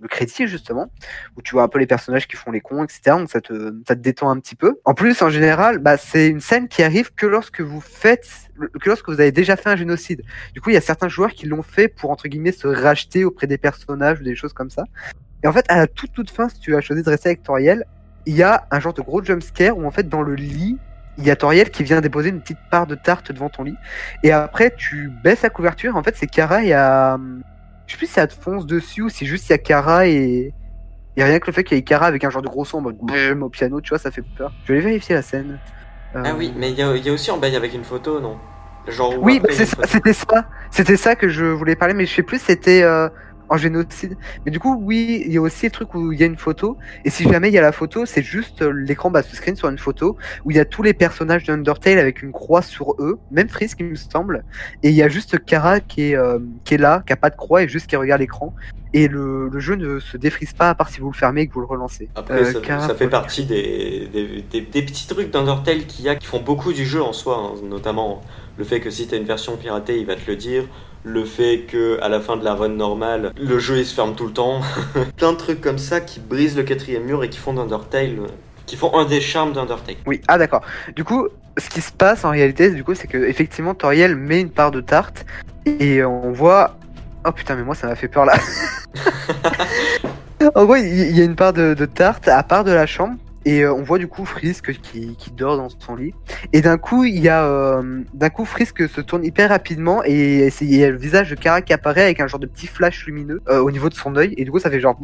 le crédit justement, où tu vois un peu les personnages qui font les cons, etc. Donc ça te, ça te détend un petit peu. En plus, en général, bah, c'est une scène qui arrive que lorsque vous faites, que lorsque vous avez déjà fait un génocide. Du coup, il y a certains joueurs qui l'ont fait pour, entre guillemets, se racheter auprès des personnages ou des choses comme ça. Et en fait, à la toute, toute fin, si tu as choisi de rester avec Toriel, il y a un genre de gros jumpscare où en fait dans le lit il y a Toriel qui vient déposer une petite part de tarte devant ton lit et après tu baisses la couverture en fait c'est Kara à je sais plus si ça te fonce dessus ou si juste il y a Kara et il y a rien que le fait qu'il y ait Kara avec un genre de gros son en mode boum au piano tu vois ça fait peur. Je vais vérifier la scène. Euh, Ah oui, mais il y, a- il y a aussi en bail avec une photo, non? Genre où oui bah, c'était ça. C'était ça que je voulais parler mais je sais plus c'était euh, en génocide. Mais du coup oui il y a aussi le truc où il y a une photo. Et si jamais il y a la photo c'est juste euh, l'écran bas screen sur une photo où il y a tous les personnages d'Undertale avec une croix sur eux. Même Frisk il me semble. Et il y a juste Kara qui est euh, qui est là qui a pas de croix et juste qui regarde l'écran. Et le, le jeu ne se défrise pas à part si vous le fermez et que vous le relancez. Après, Euh, ça, Kara, ça fait partie des, des, des- des petits trucs d'Undertale qu'il y a qui font beaucoup du jeu en soi, hein, notamment le fait que si t'as une version piratée, il va te le dire, le fait que à la fin de la run normale, le jeu il se ferme tout le temps, plein de trucs comme ça qui brisent le quatrième mur et qui font d'Undertale, qui font un des charmes d'Undertale. Oui, ah d'accord. Du coup, ce qui se passe en réalité, du coup, c'est que effectivement Toriel met une part de tarte et on voit. Oh putain, mais moi ça m'a fait peur là. en gros, il il y a une part de, de tarte à part de la chambre et euh, on voit du coup Frisk qui, qui dort dans son lit. Et d'un coup, il y a euh, d'un coup Frisk se tourne hyper rapidement et il y a le visage de Kara qui apparaît avec un genre de petit flash lumineux euh, au niveau de son œil et du coup ça fait genre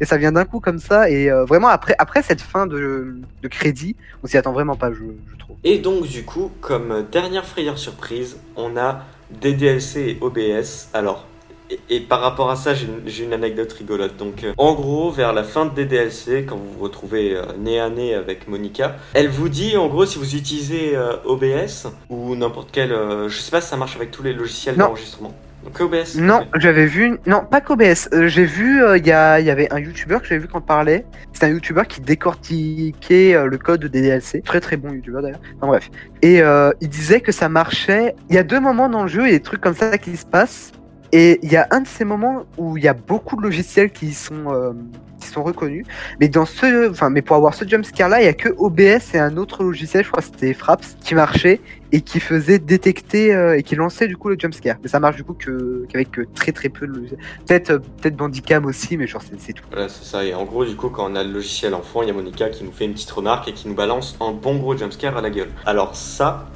et ça vient d'un coup comme ça et vraiment après après cette fin de, de crédit on s'y attend vraiment pas je, je trouve Et donc du coup, comme dernière frayeur surprise, on a des DLC et OBS. Alors, et, et par rapport à ça, j'ai une, anecdote rigolote. Donc, euh, en gros, vers la fin de DDLC, quand vous vous retrouvez euh, nez à nez avec Monica, elle vous dit, en gros, si vous utilisez euh, OBS ou n'importe quel, je sais pas si ça marche avec tous les logiciels d'enregistrement. Donc OBS. non j'avais vu non pas qu'OBS j'ai vu il y, a, il y avait un youtubeur que j'avais vu quand on parlait. C'est un youtubeur qui décortiquait le code des DLC très très bon youtubeur d'ailleurs. Enfin bref. Et il disait que ça marchait. Il y a deux moments dans le jeu et des trucs comme ça qui se passent et il y a un de ces moments où il y a beaucoup de logiciels qui sont euh, qui sont reconnus mais dans ce mais pour avoir ce jumpscare là il y a que OBS et un autre logiciel je crois que c'était Fraps qui marchait et qui faisait détecter euh, et qui lançait du coup le jumpscare mais ça marche du coup qu'avec très très peu de logiciels peut-être euh, peut-être Bandicam aussi mais genre c'est tout Voilà, c'est ça. Et en gros, du coup, quand on a le logiciel en fond, il y a Monica qui nous fait une petite remarque et qui nous balance un bon gros jumpscare à la gueule. Alors ça,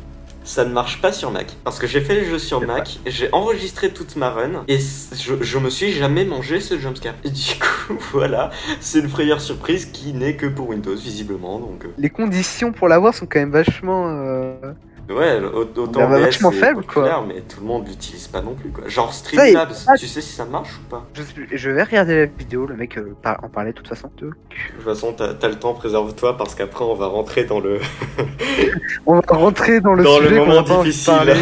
ça ne marche pas sur Mac. Parce que j'ai fait le jeu sur Mac, j'ai enregistré toute ma run et je, je me suis jamais mangé ce jumpscare. Et du coup, voilà, c'est une frayeur surprise qui n'est que pour Windows, visiblement. Donc, euh, les conditions pour l'avoir sont quand même vachement euh, ouais, au- autant Bah, vachement faible, populaire, mais tout le monde l'utilise pas non plus. Quoi. Genre Streamlabs, tu sais si ça marche ou pas je, vais regarder la vidéo le mec euh, en parlait de toute façon De toute façon, t'as as le temps, préserve-toi parce qu'après, on va rentrer dans le. on va rentrer dans le dans le sujet moment difficile.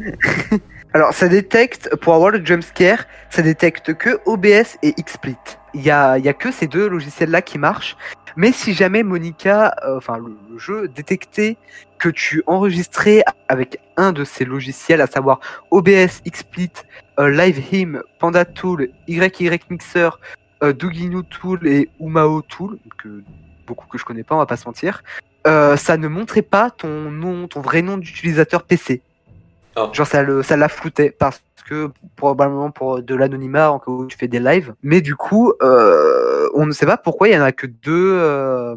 Alors, ça détecte, pour avoir le jumpscare, ça détecte que OBS et XSplit. Il y a, il y a que ces deux logiciels-là qui marchent. Mais si jamais Monica, euh, enfin le, le jeu, détectait que tu enregistrais avec un de ces logiciels, à savoir OBS, XSplit, euh, LiveHim, Panda Tool, YY Mixer, euh, Duginu Tool et Umao Tool, que beaucoup que je connais pas, on va pas se mentir, euh, ça ne montrait pas ton nom, ton vrai nom d'utilisateur PC. Ah. Genre ça le, ça la floutait parce que probablement pour de l'anonymat en cas où tu fais des lives. Mais du coup, euh, on ne sait pas pourquoi il y en a que deux euh,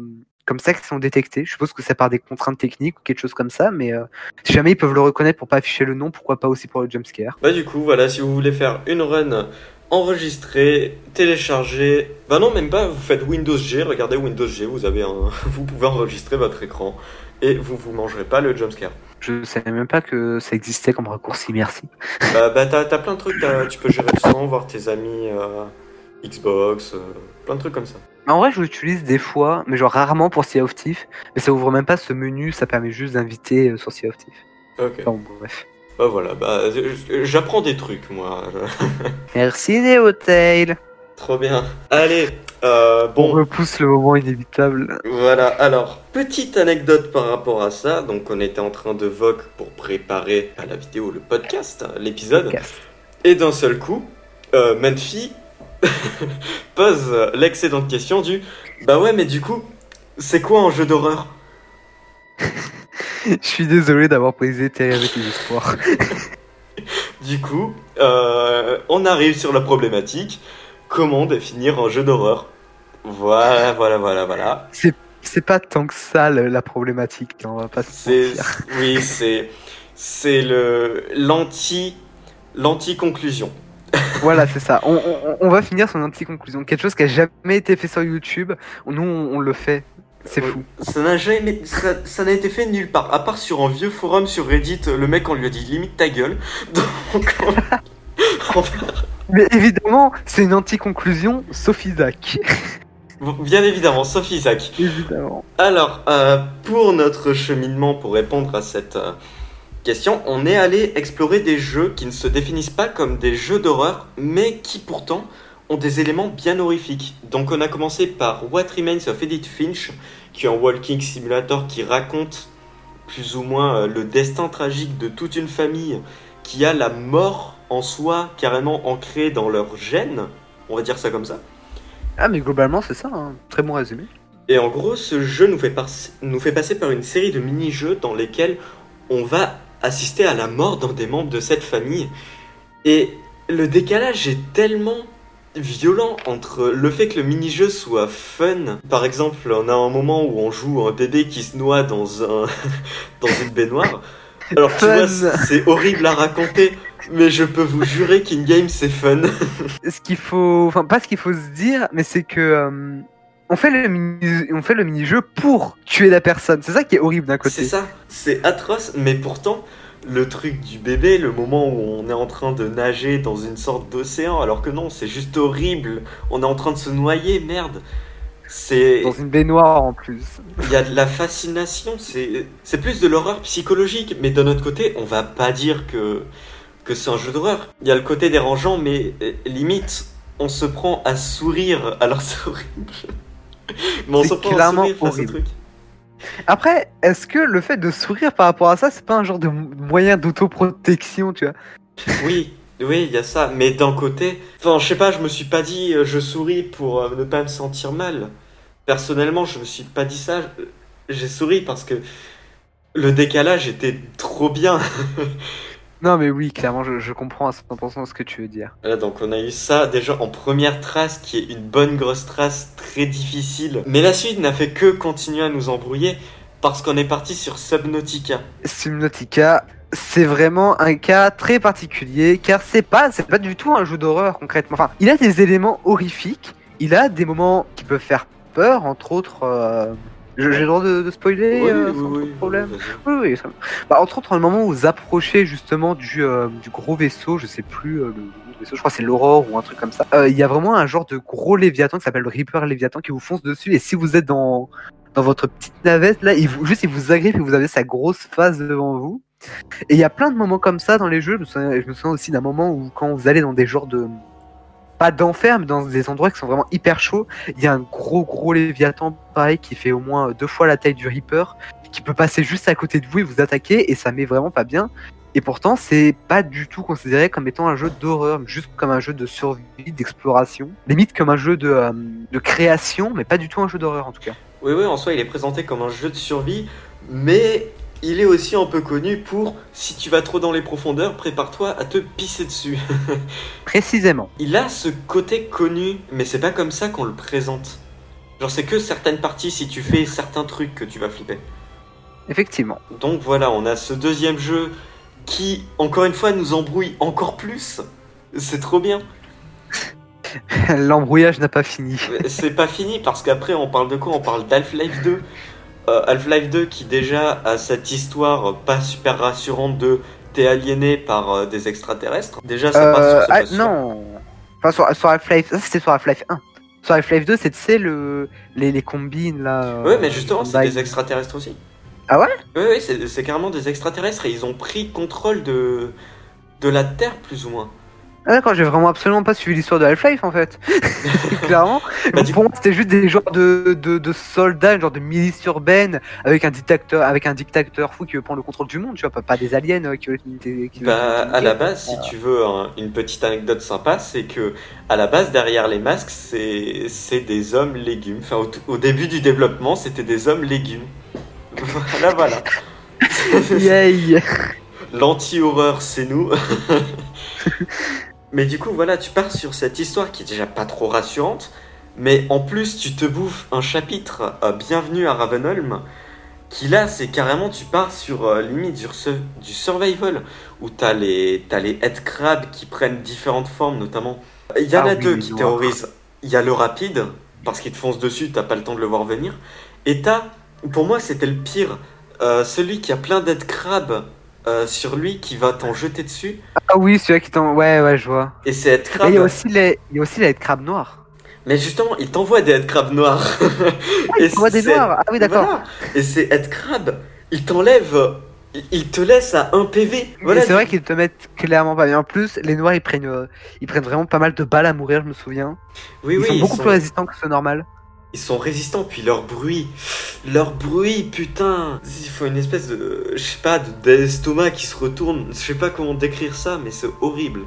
comme ça qui sont détectés. Je suppose que c'est par des contraintes techniques ou quelque chose comme ça. Mais euh, si jamais ils peuvent le reconnaître pour pas afficher le nom, pourquoi pas aussi pour le jumpscare. Bah du coup, voilà, si vous voulez faire une run enregistrée, téléchargée, bah non même pas, vous faites Windows G, regardez Windows G, vous avez un, vous pouvez enregistrer votre écran et vous vous mangerez pas le jumpscare. Je savais même pas que ça existait comme raccourci. Merci. bah bah t'as plein de trucs, tu peux gérer le son, voir tes amis euh, Xbox, euh, plein de trucs comme ça. En vrai, je l'utilise des fois, mais genre rarement pour Sea of Thief. Mais ça ouvre même pas ce menu, ça permet juste d'inviter euh, sur Sea of Thief. Ok. Enfin, bon, bref. Bah voilà, bah j'apprends des trucs moi. Merci Neotail. Trop bien. Allez, euh, On bon, repousse le moment inévitable. Voilà, alors, petite anecdote par rapport à ça. Donc, on était en train de vogue pour préparer à la vidéo, le podcast, hein, l'épisode. Et d'un seul coup, euh, Menfi pose l'excédente question du Bah ouais, mais du coup, c'est quoi un jeu d'horreur? Je suis désolé d'avoir posé Terry avec les espoirs. Du coup, euh, on arrive sur la problématique comment définir un jeu d'horreur? Voilà, voilà, voilà, voilà. C'est pas tant que ça le- la problématique, on va pas se C'est mentir. oui, c'est c'est le l'anti l'anti conclusion. Voilà, c'est ça. On, on- on va finir son anti-conclusion. Quelque chose qui a jamais été fait sur YouTube. Nous, on, on le fait. C'est fou. Ça n'a jamais ça n'a été fait nulle part à part sur un vieux forum sur Reddit, le mec on lui a dit limite ta gueule. Donc on- on va- Mais évidemment, c'est une anti-conclusion, sauf Isaac. bien évidemment, sauf Isaac. évidemment. Alors, euh, pour notre cheminement, pour répondre à cette euh, question, on est allé explorer des jeux qui ne se définissent pas comme des jeux d'horreur, mais qui pourtant ont des éléments bien horrifiques. Donc on a commencé par What Remains of Edith Finch, qui est un walking simulator qui raconte plus ou moins euh, le destin tragique de toute une famille qui a la mort en soi carrément ancrée dans leur gène, on va dire ça comme ça. Ah, mais globalement, c'est ça. hein. Très bon résumé. Et en gros, ce jeu nous fait, par- nous fait passer par une série de mini-jeux dans lesquels on va assister à la mort d'un des membres de cette famille. Et le décalage est tellement violent entre le fait que le mini-jeu soit fun. Par exemple, on a un moment où on joue un bébé qui se noie dans, un dans une baignoire. Alors tu vois, c'est horrible à raconter, mais je peux vous jurer qu'in-game c'est fun. Ce qu'il faut, enfin pas ce qu'il faut se dire, mais c'est que euh, on fait le mini, on fait le mini-jeu pour tuer la personne. C'est ça qui est horrible d'un côté. C'est ça, c'est atroce, mais pourtant, le truc du bébé, le moment où on est en train de nager dans une sorte d'océan, alors que non, c'est juste horrible, on est en train de se noyer, merde. C'est. Dans une baignoire en plus. Il y a de la fascination, c'est c'est plus de l'horreur psychologique, mais d'un autre côté, on va pas dire que, que c'est un jeu d'horreur. Il y a le côté dérangeant, mais euh, limite, on se prend à sourire, alors c'est horrible. Mais on C'est clairement sourire face au horrible. truc. Après, est-ce que le fait de sourire par rapport à ça, c'est pas un genre de moyen d'autoprotection, tu vois? Oui, oui, il y a ça. Mais d'un côté, enfin, je sais pas, je me suis pas dit euh, je souris pour euh, ne pas me sentir mal. Personnellement, je me suis pas dit ça. J'ai souri parce que le décalage était trop bien. Non, mais oui, clairement, je, je comprends à 100% ce que tu veux dire. Voilà, donc on a eu ça déjà en première trace, qui est une bonne grosse trace très difficile. Mais la suite n'a fait que continuer à nous embrouiller parce qu'on est parti sur Subnautica. Subnautica, c'est vraiment un cas très particulier, car c'est pas, c'est pas du tout un jeu d'horreur concrètement. Enfin, il a des éléments horrifiques, il a des moments qui peuvent faire peur, entre autres. euh, J'ai le droit de, de spoiler euh, sans trop de problème. Oui, oui. ça- Bah, entre autres, dans le moment où vous approchez justement du, euh, du gros vaisseau, je sais plus euh, le, vaisseau, je crois que c'est l'Aurore ou un truc comme ça. euh, Il y a vraiment un genre de gros Léviathan qui s'appelle le Reaper Léviathan qui vous fonce dessus. Et si vous êtes dans dans votre petite navette là, il vous, juste il vous agrippe et vous avez sa grosse face devant vous. Et il y a plein de moments comme ça dans les jeux. Je me souviens, je me souviens aussi d'un moment où quand vous allez dans des genres de pas d'enfer, mais dans des endroits qui sont vraiment hyper chauds, il y a un gros gros léviathan pareil qui fait au moins deux fois la taille du Reaper, qui peut passer juste à côté de vous et vous attaquer et ça met vraiment pas bien. Et pourtant, c'est pas du tout considéré comme étant un jeu d'horreur, juste comme un jeu de survie, d'exploration, limite comme un jeu de, euh, de création, mais pas du tout un jeu d'horreur en tout cas. Oui, oui, en soi, il est présenté comme un jeu de survie, mais il est aussi un peu connu pour si tu vas trop dans les profondeurs, prépare-toi à te pisser dessus. Précisément. il a ce côté connu, mais c'est pas comme ça qu'on le présente. Genre, c'est que certaines parties, si tu fais certains trucs, que tu vas flipper. Effectivement. Donc voilà, on a ce deuxième jeu qui, encore une fois, nous embrouille encore plus. C'est trop bien. L'embrouillage n'a pas fini. C'est pas fini parce qu'après, on parle de quoi? On parle d'Half-Life 2. Euh, Half-Life 2 qui déjà a cette histoire pas super rassurante de t'es aliéné par euh, des extraterrestres. Déjà, ça Euh, passe sur ce ah, non. Enfin, sur, sur Half-Life, ça c'était sur Half-Life 1. Sur Half-Life 2, c'est le, les, les combines là. euh, Ouais, mais justement, c'est des extraterrestres aussi. Ah ouais ouais, c'est c'est carrément des extraterrestres et ils ont pris contrôle de, de la Terre, plus ou moins. Ah d'accord, j'ai vraiment absolument pas suivi l'histoire de Half-Life en fait. Clairement. Bah, Pour moi, c'était juste des genres de, de, de soldats, genre de milices urbaines, avec un dictateur, avec un dictateur fou qui veut prendre le contrôle du monde, tu vois, pas, pas des aliens euh, qui veulent qui veulent Bah, à la base, si tu veux un- une petite anecdote sympa, c'est que à la base, derrière les masques, c'est c'est des hommes légumes. Enfin, au, début du développement, c'était des hommes légumes. Voilà, voilà. Yay L'anti-horreur, c'est nous. Mais du coup, voilà, tu pars sur cette histoire qui est déjà pas trop rassurante. Mais en plus, tu te bouffes un chapitre euh, Bienvenue à Ravenholm. Qui là, c'est carrément, tu pars sur euh, limite du, du survival. Où t'as les, t'as les head crabs qui prennent différentes formes, notamment. Il y en Ah a oui, deux qui terrorisent. Il y a le rapide, parce qu'il te fonce dessus, t'as pas le temps de le voir venir. Et t'as, pour moi, c'était le pire. euh, celui qui a plein d'head crabs euh, sur lui qui va t'en jeter dessus. Ah oui, celui-là qui t'en. Ouais, ouais, je vois. Et ces head Mais il y a aussi les, il y a aussi les crabes noirs. Mais justement, il t'envoie des head crabs noirs. Et Tu vois des c'est- noirs Ah oui, d'accord. Voilà. Et ces head crabs, ils t'enlèvent. ils- Ils te laissent à 1 PV. Voilà. Mais c'est vrai qu'ils te mettent clairement pas bien. En plus, les noirs ils prennent, euh, ils prennent vraiment pas mal de balles à mourir, je me souviens. Oui, ils oui, sont ils beaucoup sont, plus résistants que ceux normal. Ils sont résistants. Puis leur bruit. Leur bruit, putain. Il faut une espèce de. Je sais pas, de- d'estomac qui se retourne. Je sais pas comment décrire ça, mais c'est horrible.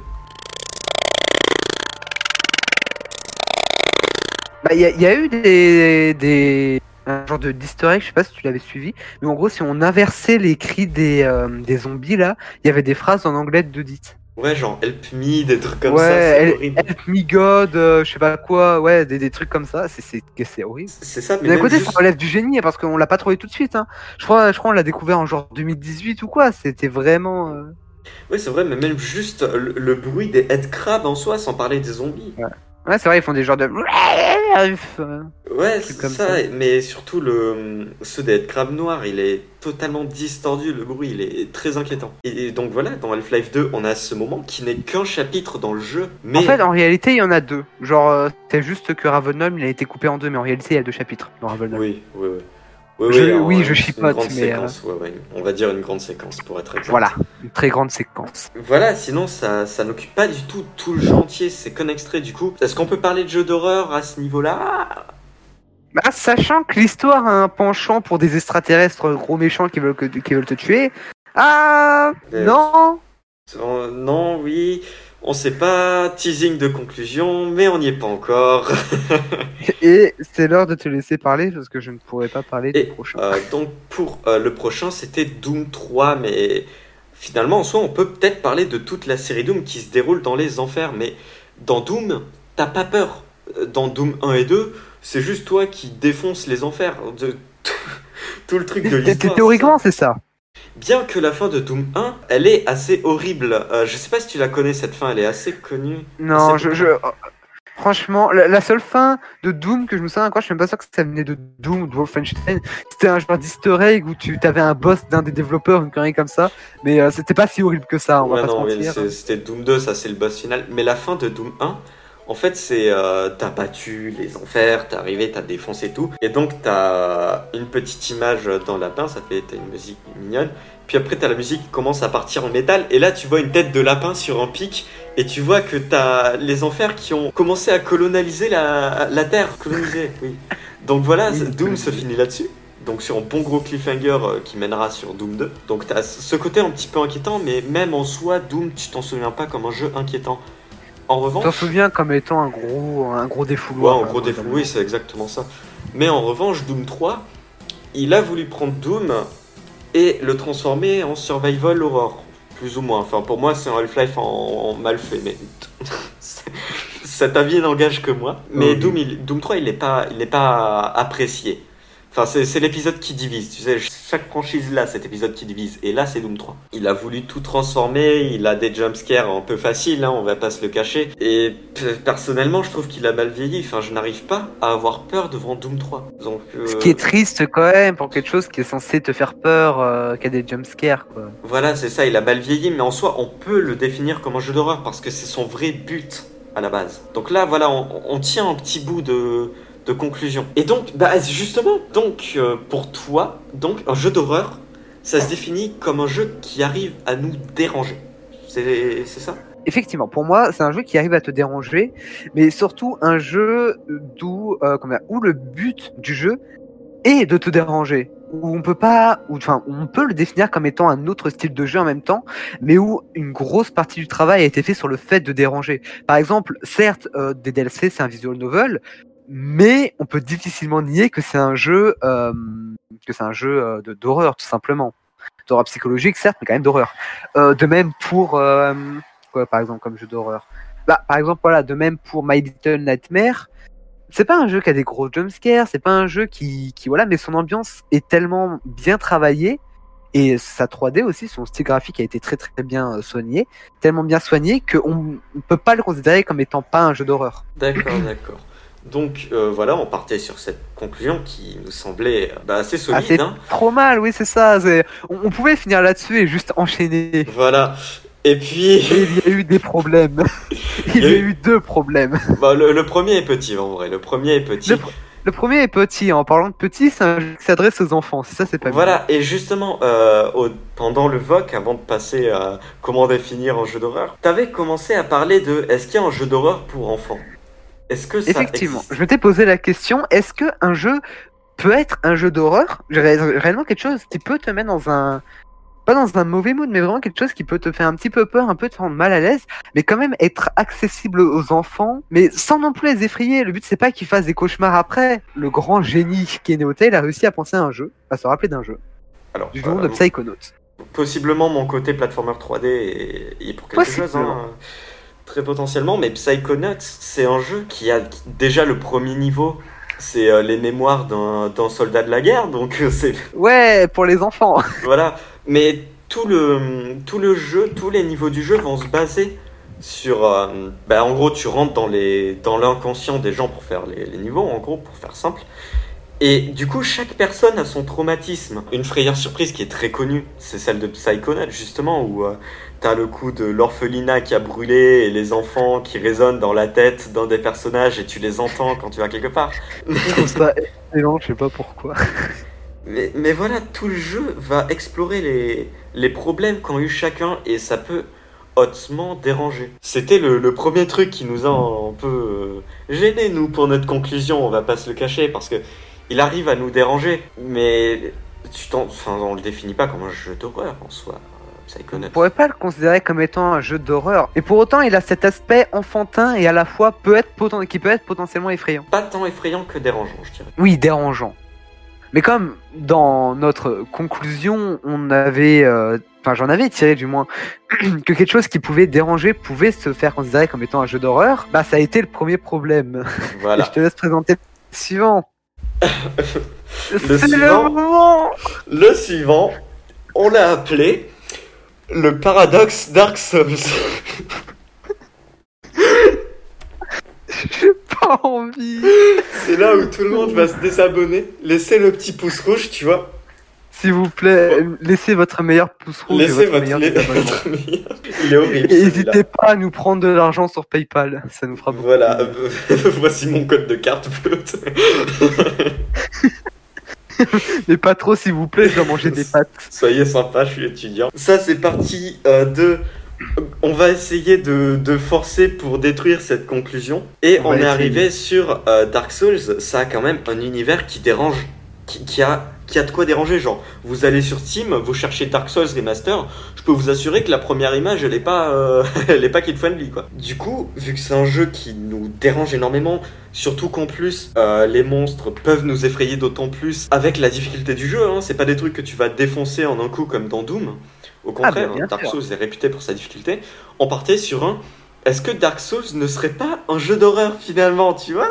Bah, il y, a- eu des, des un genre de egg, je sais pas si tu l'avais suivi, mais en gros, si on inversait les cris des, euh, des zombies là, il y avait des phrases en anglais de dites. Ouais, genre help me, des trucs comme ouais, ça. C'est help, horrible. help me God, euh, je sais pas quoi, ouais, des, des trucs comme ça, c'est horrible. C'est ça, mais d'un côté, juste- ça relève du génie parce qu'on l'a pas trouvé tout de suite. Hein. Je crois, je crois, on l'a découvert en genre 2018 ou quoi. C'était vraiment. euh, Ouais, c'est vrai, mais même juste le, le bruit des head crabs en soi, sans parler des zombies. Ouais, c'est vrai, ils font des genres de. Euh, Ouais, c'est comme ça, ça. mais surtout le des head crabs noirs, il est totalement distordu, le bruit, il est très inquiétant. Et, et donc voilà, dans Half-Life 2, on a ce moment qui n'est qu'un chapitre dans le jeu, mais En fait, en réalité, il y en a deux. Genre, euh, c'est juste que Ravenholm, il a été coupé en deux, mais en réalité, il y a deux chapitres dans Ravenholm. oui, oui, oui. Oui, Je- oui, je chipote, mais, euh, séquence, ouais, ouais, on va dire une grande séquence pour être exact. Voilà, une très grande séquence. Voilà, sinon ça, ça n'occupe pas du tout tout le jeu entier, c'est extrait du coup. Est-ce qu'on peut parler de jeu d'horreur à ce niveau-là? Bah, sachant que l'histoire a un penchant pour des extraterrestres gros méchants qui veulent, que- qui veulent te tuer. Ah Euh, non Euh, Non, oui, on sait pas, teasing de conclusion, mais on n'y est pas encore. Et c'est l'heure de te laisser parler parce que je ne pourrai pas parler Et, du prochain. Euh, donc pour euh, le prochain, c'était Doom 3, mais finalement, en soi, on peut peut-être parler de toute la série Doom qui se déroule dans les enfers, mais dans Doom, t'as pas peur. Euh, Dans Doom 1 et 2, c'est juste toi qui défonce les enfers. De... Tout le truc de l'histoire. Théoriquement, c'est ça. Bien que la fin de Doom 1, elle est assez horrible. Euh, je sais pas si tu la connais, cette fin, elle est assez connue. Non, je, je- Franchement, la, la seule fin de Doom que je me souviens encore, je suis même pas sûr que ça venait de Doom ou de Wolfenstein. C'était un genre d'easter egg où tu avais un boss d'un des développeurs, une connerie comme ça. Mais euh, c'était pas si horrible que ça, on va pas non, se mentir. c'était Doom 2, ça c'est le boss final. Mais la fin de Doom 1, En fait, c'est euh, t'as battu les enfers, t'es arrivé, t'as défoncé tout, et donc t'as une petite image d'un lapin, ça fait t'as une musique mignonne. Puis après t'as la musique qui commence à partir en métal, et là tu vois une tête de lapin sur un pic, et tu vois que t'as les enfers qui ont commencé à coloniser la, la terre, coloniser, oui. Donc voilà, Doom se finit là-dessus. Donc sur un bon gros cliffhanger euh, qui mènera sur Doom 2. Donc t'as ce côté un petit peu inquiétant, mais même en soi, Doom, tu t'en souviens pas comme un jeu inquiétant. En Tu t'en revanche, souviens comme étant un gros, un gros ouais, défouloir. en là, gros défaut, globalement. oui, c'est exactement ça. Mais en revanche, Doom 3, il a voulu prendre Doom et le transformer en survival horror, plus ou moins. Enfin, pour moi, c'est un Half-Life en, en mal fait, mais cet avis n'engage que moi. Mais Oui. Doom, il- Doom 3, il n'est pas, il est pas apprécié. Enfin, c'est l'épisode qui divise. Tu sais, chaque franchise là, cet épisode qui divise. Et là, c'est Doom 3. Il a voulu tout transformer. Il a des jumpscares un peu faciles, hein, on va pas se le cacher. Et personnellement, je trouve qu'il a mal vieilli. Enfin, je n'arrive pas à avoir peur devant Doom 3. Donc, euh, Ce qui est triste quand même pour quelque chose qui est censé te faire peur, euh, qui a des jumpscares quoi. Voilà, c'est ça, il a mal vieilli, mais en soi, on peut le définir comme un jeu d'horreur parce que c'est son vrai but à la base. Donc là, voilà, on, on tient un petit bout de, de conclusion. Et donc, bah justement, donc euh, pour toi, donc un jeu d'horreur, ça se définit comme un jeu qui arrive à nous déranger. C'est ça? Effectivement, pour moi, c'est un jeu qui arrive à te déranger, mais surtout un jeu d'où, euh, où le but du jeu est de te déranger. Où on peut pas, enfin, on peut le définir comme étant un autre style de jeu en même temps, mais où une grosse partie du travail a été fait sur le fait de déranger. Par exemple, certes, euh, des DLC, c'est un visual novel, mais on peut difficilement nier que c'est un jeu, euh, que c'est un jeu euh, d'horreur tout simplement, d'horreur psychologique certes, mais quand même d'horreur. Euh, de même pour euh, quoi, par exemple, comme jeu d'horreur Bah, par exemple, voilà, de même pour My Little Nightmare, c'est pas un jeu qui a des gros jumpscares, c'est pas un jeu qui, qui, voilà, mais son ambiance est tellement bien travaillée, et sa 3D aussi, son style graphique a été très très bien euh, soigné, tellement bien soigné qu'on ne peut pas le considérer comme étant pas un jeu d'horreur. D'accord, d'accord. Donc euh, voilà, on partait sur cette conclusion qui nous semblait euh, bah, assez solide. Assez hein. Trop mal, oui, c'est ça. On, on pouvait finir là-dessus et juste enchaîner. Voilà. Et puis, Et il y a eu des problèmes. il y a eu deux problèmes. bah, le, le premier est petit en vrai. Le premier est petit. Le, pr- le premier est petit. En parlant de petit, c'est un jeu qui s'adresse aux enfants. Ça, c'est pas bien. Voilà, et justement, euh, au- pendant le VOC, avant de passer à comment définir un jeu d'horreur, t'avais commencé à parler de est-ce qu'il y a un jeu d'horreur pour enfants? Est-ce que ça Effectivement, existe? Je m'étais posé la question est-ce que un jeu peut être un jeu d'horreur? Ré- Réellement quelque chose qui peut te mettre dans un pas dans un mauvais mood, mais vraiment quelque chose qui peut te faire un petit peu peur, un peu te rendre mal à l'aise, mais quand même être accessible aux enfants, mais sans non plus les effrayer. Le but c'est pas qu'ils fassent des cauchemars après. Le grand génie qui est Neotail a réussi à penser à un jeu, à se rappeler d'un jeu, Alors, du nom euh, de Psychonauts. possiblement mon côté platformer 3D est, est pour quelque chose, hein, très potentiellement, mais Psychonauts, c'est un jeu qui a déjà le premier niveau. C'est euh, les mémoires d'un soldat de la guerre, donc euh, c'est Ouais, pour les enfants. Voilà, mais tout le, tout le jeu, tous les niveaux du jeu vont se baser sur... euh, bah, en gros, tu rentres dans les dans l'inconscient des gens pour faire les, les niveaux, en gros, pour faire simple. Et du coup, chaque personne a son traumatisme. Une frayeur surprise qui est très connue, c'est celle de Psychonaut, justement, où euh, t'as le coup de l'orphelinat qui a brûlé et les enfants qui résonnent dans la tête d'un des personnages et tu les entends quand tu vas quelque part. Je trouve ça excellent, je sais pas pourquoi. Mais, mais voilà, tout le jeu va explorer les, les problèmes qu'ont eu chacun et ça peut hautement déranger. C'était le, le premier truc qui nous a un, peu euh, gêné nous pour notre conclusion, on va pas se le cacher parce que il arrive à nous déranger, mais tu t'en, enfin, on le définit pas comme un jeu d'horreur en soi. euh. On pourrait pas le considérer comme étant un jeu d'horreur. Et pour autant, il a cet aspect enfantin et à la fois peut être qui peut être potentiellement effrayant. Pas tant effrayant que dérangeant, je dirais. Oui, dérangeant. Mais comme dans notre conclusion, on avait, euh, enfin j'en avais tiré du moins, que quelque chose qui pouvait déranger pouvait se faire considérer comme étant un jeu d'horreur, bah ça a été le premier problème. Voilà. je te laisse présenter le suivant. Le C'est suivant. le moment Le suivant, on l'a appelé le paradoxe Dark Souls. J'ai pas envie. C'est là où tout le monde va se désabonner, laisser le petit pouce rouge, tu vois. S'il vous plaît, laissez votre meilleur pouce rouge et Laissez votre votre, meilleur votre meilleur- Il est horrible. Et n'hésitez pas à nous prendre de l'argent sur PayPal, ça nous fera beaucoup. Voilà, voici mon code de carte bleu. Mais pas trop, s'il vous plaît, je dois manger des pâtes. Soyez sympa, je suis étudiant. Ça, c'est parti euh, de. On va essayer de, de forcer pour détruire cette conclusion. Et On est arrivé sur euh, Dark Souls. Ça a quand même un univers qui dérange. Qui, qui a, qui a de quoi déranger. Genre, vous allez sur Steam, vous cherchez Dark Souls Remaster. Je peux vous assurer que la première image, elle est pas, euh, elle est pas kid friendly quoi. Du coup, vu que c'est un jeu qui nous dérange énormément, Surtout qu'en plus, euh, les monstres peuvent nous effrayer d'autant plus avec la difficulté du jeu. Hein. C'est pas des trucs que tu vas défoncer en un coup comme dans Doom. Au contraire, bah, bien Dark. Souls est réputé pour sa difficulté. On partait sur un. Est-ce que Dark Souls ne serait pas un jeu d'horreur finalement, tu vois?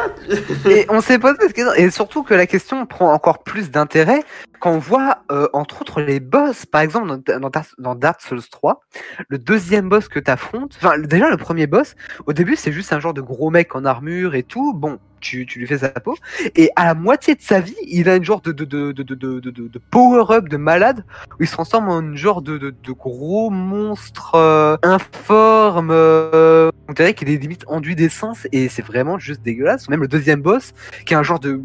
Et on s'est posé cette question, et surtout que la question prend encore plus d'intérêt quand on voit, euh, entre autres, les boss. Par exemple, dans, dans Dark- dans Dark Souls 3, le deuxième boss que tu affrontes, enfin, déjà le premier boss, au début, c'est juste un genre de gros mec en armure et tout. Bon, tu, lui fais sa peau. Et à la moitié de sa vie, il a une genre de, de, de, de, de, power-up de malade où il se transforme en une genre de, gros monstre euh, informe. euh, on dirait qu'il est limite enduit d'essence et c'est vraiment juste dégueulasse. Même le deuxième boss, qui est un genre de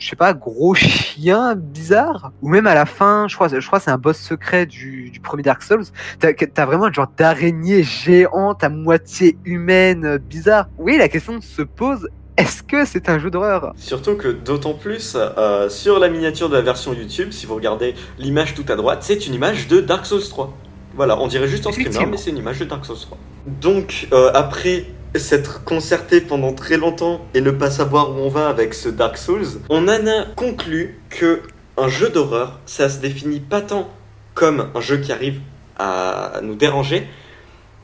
je sais pas, gros chien bizarre. Ou même à la fin, je crois, je crois c'est un boss secret du, du premier Dark Souls. T'as as vraiment un genre d'araignée géante à moitié humaine euh, bizarre. Oui, la question se pose. Est-ce que c'est un jeu d'horreur? Surtout que d'autant plus euh, sur la miniature de la version YouTube, si vous regardez l'image tout à droite, c'est une image de Dark Souls 3. Voilà, on dirait juste en Effectivement. mais c'est une image de Dark Souls 3. Donc, euh, après s'être concerté pendant très longtemps et ne pas savoir où on va avec ce Dark Souls, on en a conclu que un jeu d'horreur, ça se définit pas tant comme un jeu qui arrive à nous déranger,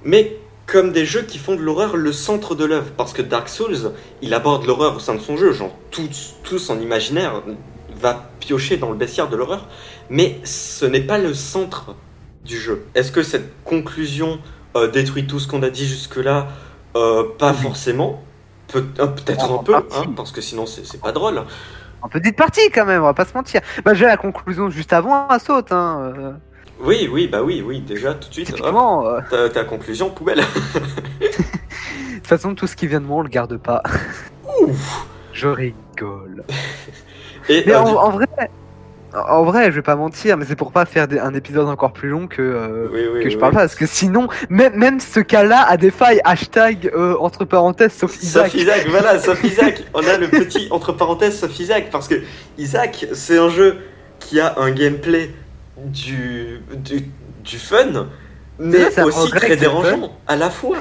mais comme des jeux qui font de l'horreur le centre de l'œuvre. Parce que Dark Souls, il aborde l'horreur au sein de son jeu, genre tout, tout son imaginaire va piocher dans le bestiaire de l'horreur, mais ce n'est pas le centre du jeu. Est-ce que cette conclusion euh, détruit tout ce qu'on a dit jusque-là Euh, Pas Oui. forcément. Euh, Peut-être En un peu, hein, parce que sinon c'est pas drôle. Un petite partie quand même, on va pas se mentir. Bah, j'ai la conclusion juste avant, à saute. Hein. Oui, oui, bah oui, oui, déjà tout de suite, typiquement, euh, ta, ta conclusion, poubelle. de toute façon, tout ce qui vient de moi, on le garde pas. Je rigole. Et Mais euh, en, vrai, en vrai, je vais pas mentir, mais c'est pour pas faire des- un épisode encore plus long que, euh, oui, oui, que je parle oui. pas, parce que sinon, même, même ce cas-là a des failles. Hashtag euh, entre parenthèses, sauf Isaac. Sauf Isaac, voilà, sauf Isaac. On a le petit entre parenthèses sauf Isaac parce que Isaac, c'est un jeu qui a un gameplay du du, du fun, mais ça, aussi très dérangeant à la fois.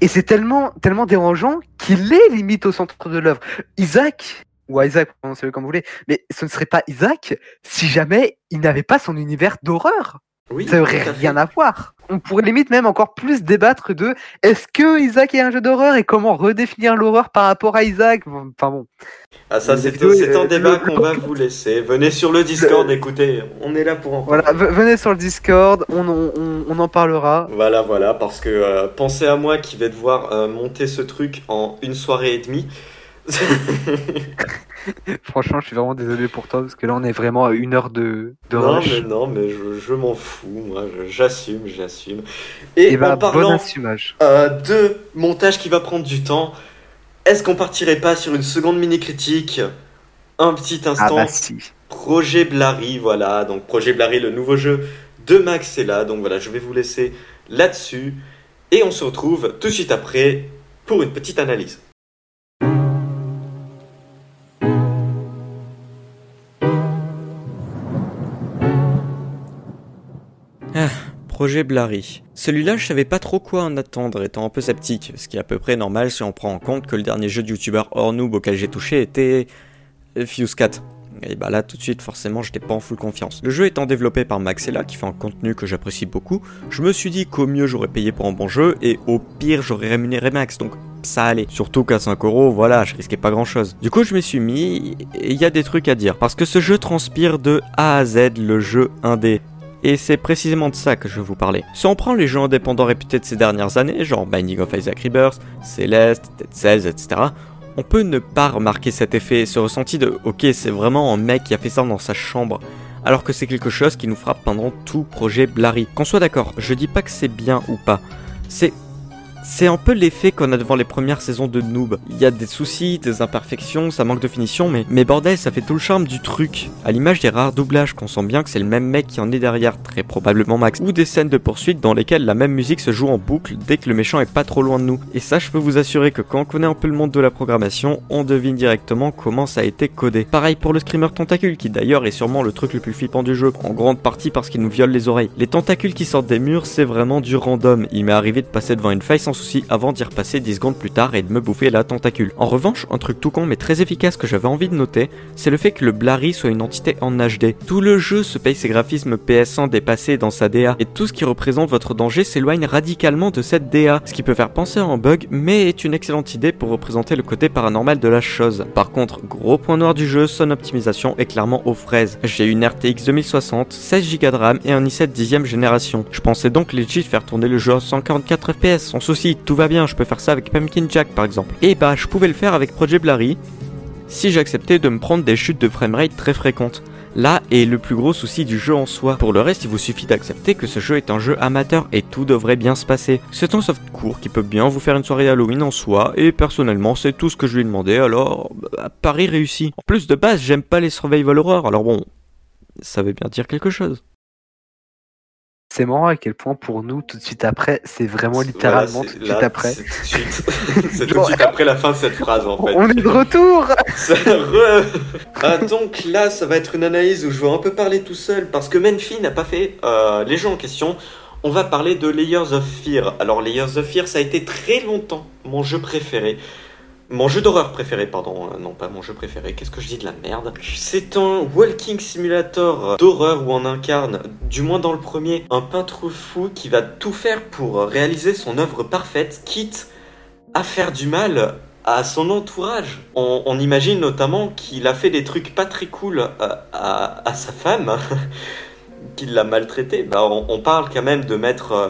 Et c'est tellement, tellement dérangeant qu'il est limite au centre de l'œuvre. Isaac, ou Isaac, prononcez-le comme vous voulez, mais ce ne serait pas Isaac si jamais il n'avait pas son univers d'horreur. Oui, Ça n'aurait à rien à voir. On pourrait limite même encore plus débattre de est-ce que Isaac est un jeu d'horreur et comment redéfinir l'horreur par rapport à Isaac? Enfin bon. Ah ça c'est c'est un euh, débat qu'on va vous laisser. Venez sur le Discord, écoutez, on est là pour en parler. Voilà, venez sur le Discord, on, on, on- on en parlera. Voilà, voilà, parce que euh, pensez à moi qui vais devoir euh, monter ce truc en une soirée et demie. Franchement, je suis vraiment désolé pour toi parce que là, on est vraiment à une heure de, de non, rush. mais non, mais je, je m'en fous, moi, j'assume, j'assume. Et, Et bah, en bon parlant euh, de montage qui va prendre du temps, est-ce qu'on partirait pas sur une seconde mini critique Un petit Ah instant. bah si. Projet Blary, voilà. Donc Projet Blary, le nouveau jeu de Max est là. Donc voilà, je vais vous laisser là-dessus. Et on se retrouve tout de suite après pour une petite analyse. Projet Blary. Celui-là, je savais pas trop quoi en attendre, étant un peu sceptique, ce qui est à peu près normal si on prend en compte que le dernier jeu de youtubeur hors noob auquel j'ai touché était euh, Fuse 4. Et bah là, tout de suite, forcément, j'étais pas en full confiance. Le jeu étant développé par Maxella, qui fait un contenu que j'apprécie beaucoup, je me suis dit qu'au mieux j'aurais payé pour un bon jeu, et au pire j'aurais rémunéré Max, donc ça allait. Surtout qu'à 5 euros, voilà, je risquais pas grand chose. Du coup, je m'y suis mis, et il y a des trucs à dire. Parce que ce jeu transpire de A à Z le jeu indé. Et c'est précisément de ça que je vais vous parler. Si on prend les jeux indépendants réputés de ces dernières années, genre Binding of Isaac Rebirth, Celeste, Dead Cells, etc., on peut ne pas remarquer cet effet, ce ressenti de ok, c'est vraiment un mec qui a fait ça dans sa chambre, alors que c'est quelque chose qui nous frappe pendant tout projet Blary. Qu'on soit d'accord, je dis pas que c'est bien ou pas, c'est c'est un peu l'effet qu'on a devant les premières saisons de Noob. Il y a des soucis, des imperfections, ça manque de finition, mais, mais bordel, ça fait tout le charme du truc. À l'image des rares doublages qu'on sent bien que c'est le même mec qui en est derrière, très probablement Max. Ou des scènes de poursuite dans lesquelles la même musique se joue en boucle dès que le méchant est pas trop loin de nous. Et ça, je peux vous assurer que quand on connaît un peu le monde de la programmation, on devine directement comment ça a été codé. Pareil pour le screamer tentacule, qui d'ailleurs est sûrement le truc le plus flippant du jeu, en grande partie parce qu'il nous viole les oreilles. Les tentacules qui sortent des murs, c'est vraiment du random. Il m'est arrivé de passer devant une faille sans souci avant d'y repasser 10 secondes plus tard et de me bouffer la tentacule. En revanche, un truc tout con mais très efficace que j'avais envie de noter, c'est le fait que le Blary soit une entité en HD. Tout le jeu se paye ses graphismes PS1 dépassés dans sa DA et tout ce qui représente votre danger s'éloigne radicalement de cette DA, ce qui peut faire penser à un bug mais est une excellente idée pour représenter le côté paranormal de la chose. Par contre, gros point noir du jeu, son optimisation est clairement aux fraises. J'ai une RTX 2060, 16 Go de RAM et un i7 10 génération. Je pensais donc legit faire tourner le jeu à 144 FPS sans souci, tout va bien, je peux faire ça avec Pumpkin Jack par exemple. Et bah, je pouvais le faire avec Project Blary si j'acceptais de me prendre des chutes de framerate très fréquentes. Là est le plus gros souci du jeu en soi. Pour le reste, il vous suffit d'accepter que ce jeu est un jeu amateur et tout devrait bien se passer. C'est un soft court qui peut bien vous faire une soirée Halloween en soi et personnellement, c'est tout ce que je lui ai demandé alors bah, Paris réussi. En plus de base, j'aime pas les survival horror alors bon, ça veut bien dire quelque chose. C'est marrant à quel point pour nous, tout de suite après, c'est vraiment littéralement Voilà, tout de suite là, après. C'est tout de suite, après la fin de cette phrase en fait. On est de retour re- Ah, donc là, ça va être une analyse où je vais un peu parler tout seul parce que Menfi n'a pas fait euh, les jeux en question. On va parler de Layers of Fear. Alors, Layers of Fear, ça a été très longtemps mon jeu préféré. Mon jeu d'horreur préféré, pardon. Euh, non, pas mon jeu préféré. Qu'est-ce que je dis de la merde C'est un walking simulator d'horreur où on incarne, du moins dans le premier, un peintre fou qui va tout faire pour réaliser son œuvre parfaite, quitte à faire du mal à son entourage. On, imagine notamment qu'il a fait des trucs pas très cool à, à- sa femme, qu'il l'a maltraité. Bah, on, on parle quand même de mettre euh,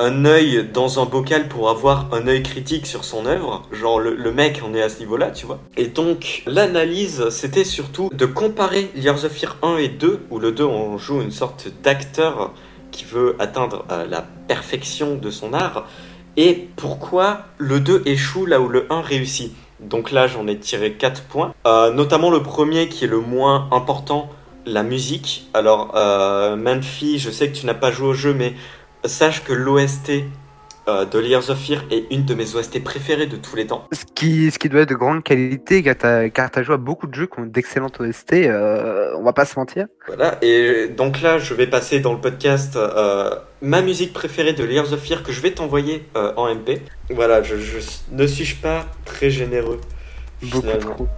un œil dans un bocal pour avoir un œil critique sur son œuvre. Genre le, mec, on est à ce niveau-là, tu vois. Et donc l'analyse, c'était surtout de comparer Years of Fear 1 et 2, où le 2 on joue une sorte d'acteur qui veut atteindre euh, la perfection de son art, et pourquoi le 2 échoue là où le 1 réussit. Donc là, j'en ai tiré 4 points. Euh, notamment le premier qui est le moins important, la musique. Alors, euh, Manfi, je sais que tu n'as pas joué au jeu, mais sache que l'OST euh, de Layers of Fear est une de mes OST préférées de tous les temps. ce qui, ce qui doit être de grande qualité, car t'as joué à beaucoup de jeux qui ont d'excellentes OST, euh, on va pas se mentir. Voilà, et donc là, je vais passer dans le podcast euh, ma musique préférée de Layers of Fear que je vais t'envoyer euh, en MP. Voilà, je, je- ne suis-je pas très généreux Beaucoup finalement trop.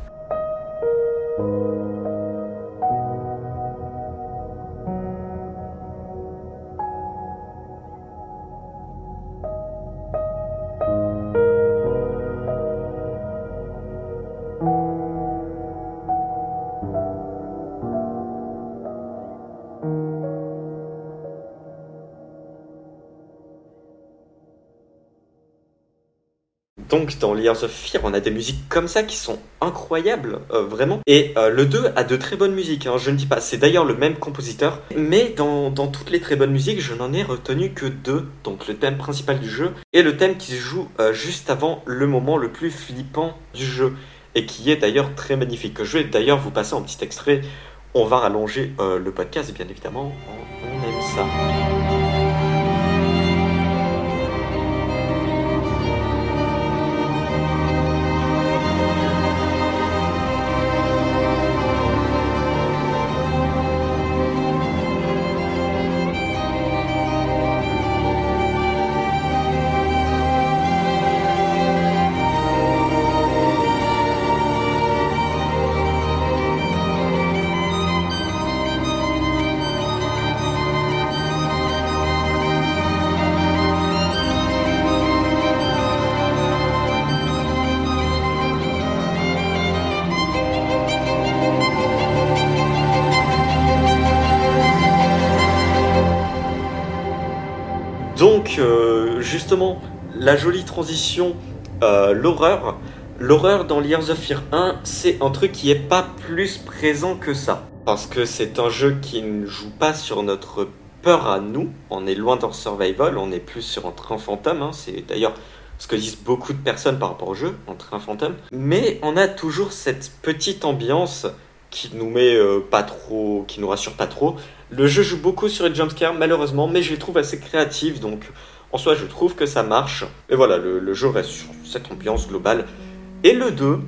Donc dans Layers of Fear, on a des musiques comme ça qui sont incroyables, euh, vraiment. Et euh, le 2 a de très bonnes musiques, hein, je ne dis pas. C'est d'ailleurs le même compositeur. Mais dans, toutes les très bonnes musiques, je n'en ai retenu que deux. Donc le thème principal du jeu et le thème qui se joue euh, juste avant le moment le plus flippant du jeu. Et qui est d'ailleurs très magnifique. Je vais d'ailleurs vous passer un petit extrait. On va rallonger le podcast, bien évidemment. On aime ça. La jolie transition, euh, l'horreur. L'horreur dans Years of Fear 1, c'est un truc qui est pas plus présent que ça. parce que c'est un jeu qui ne joue pas sur notre peur à nous. On est loin dans le survival, on est plus sur un train fantôme. Hein. C'est d'ailleurs ce que disent beaucoup de personnes par rapport au jeu, un train fantôme. Mais on a toujours cette petite ambiance qui nous met euh, pas trop, qui nous rassure pas trop. Le jeu joue beaucoup sur les jumpscares malheureusement, mais je les trouve assez créatifs, donc en soi je trouve que ça marche. Et voilà, le, jeu reste sur cette ambiance globale. Et le 2,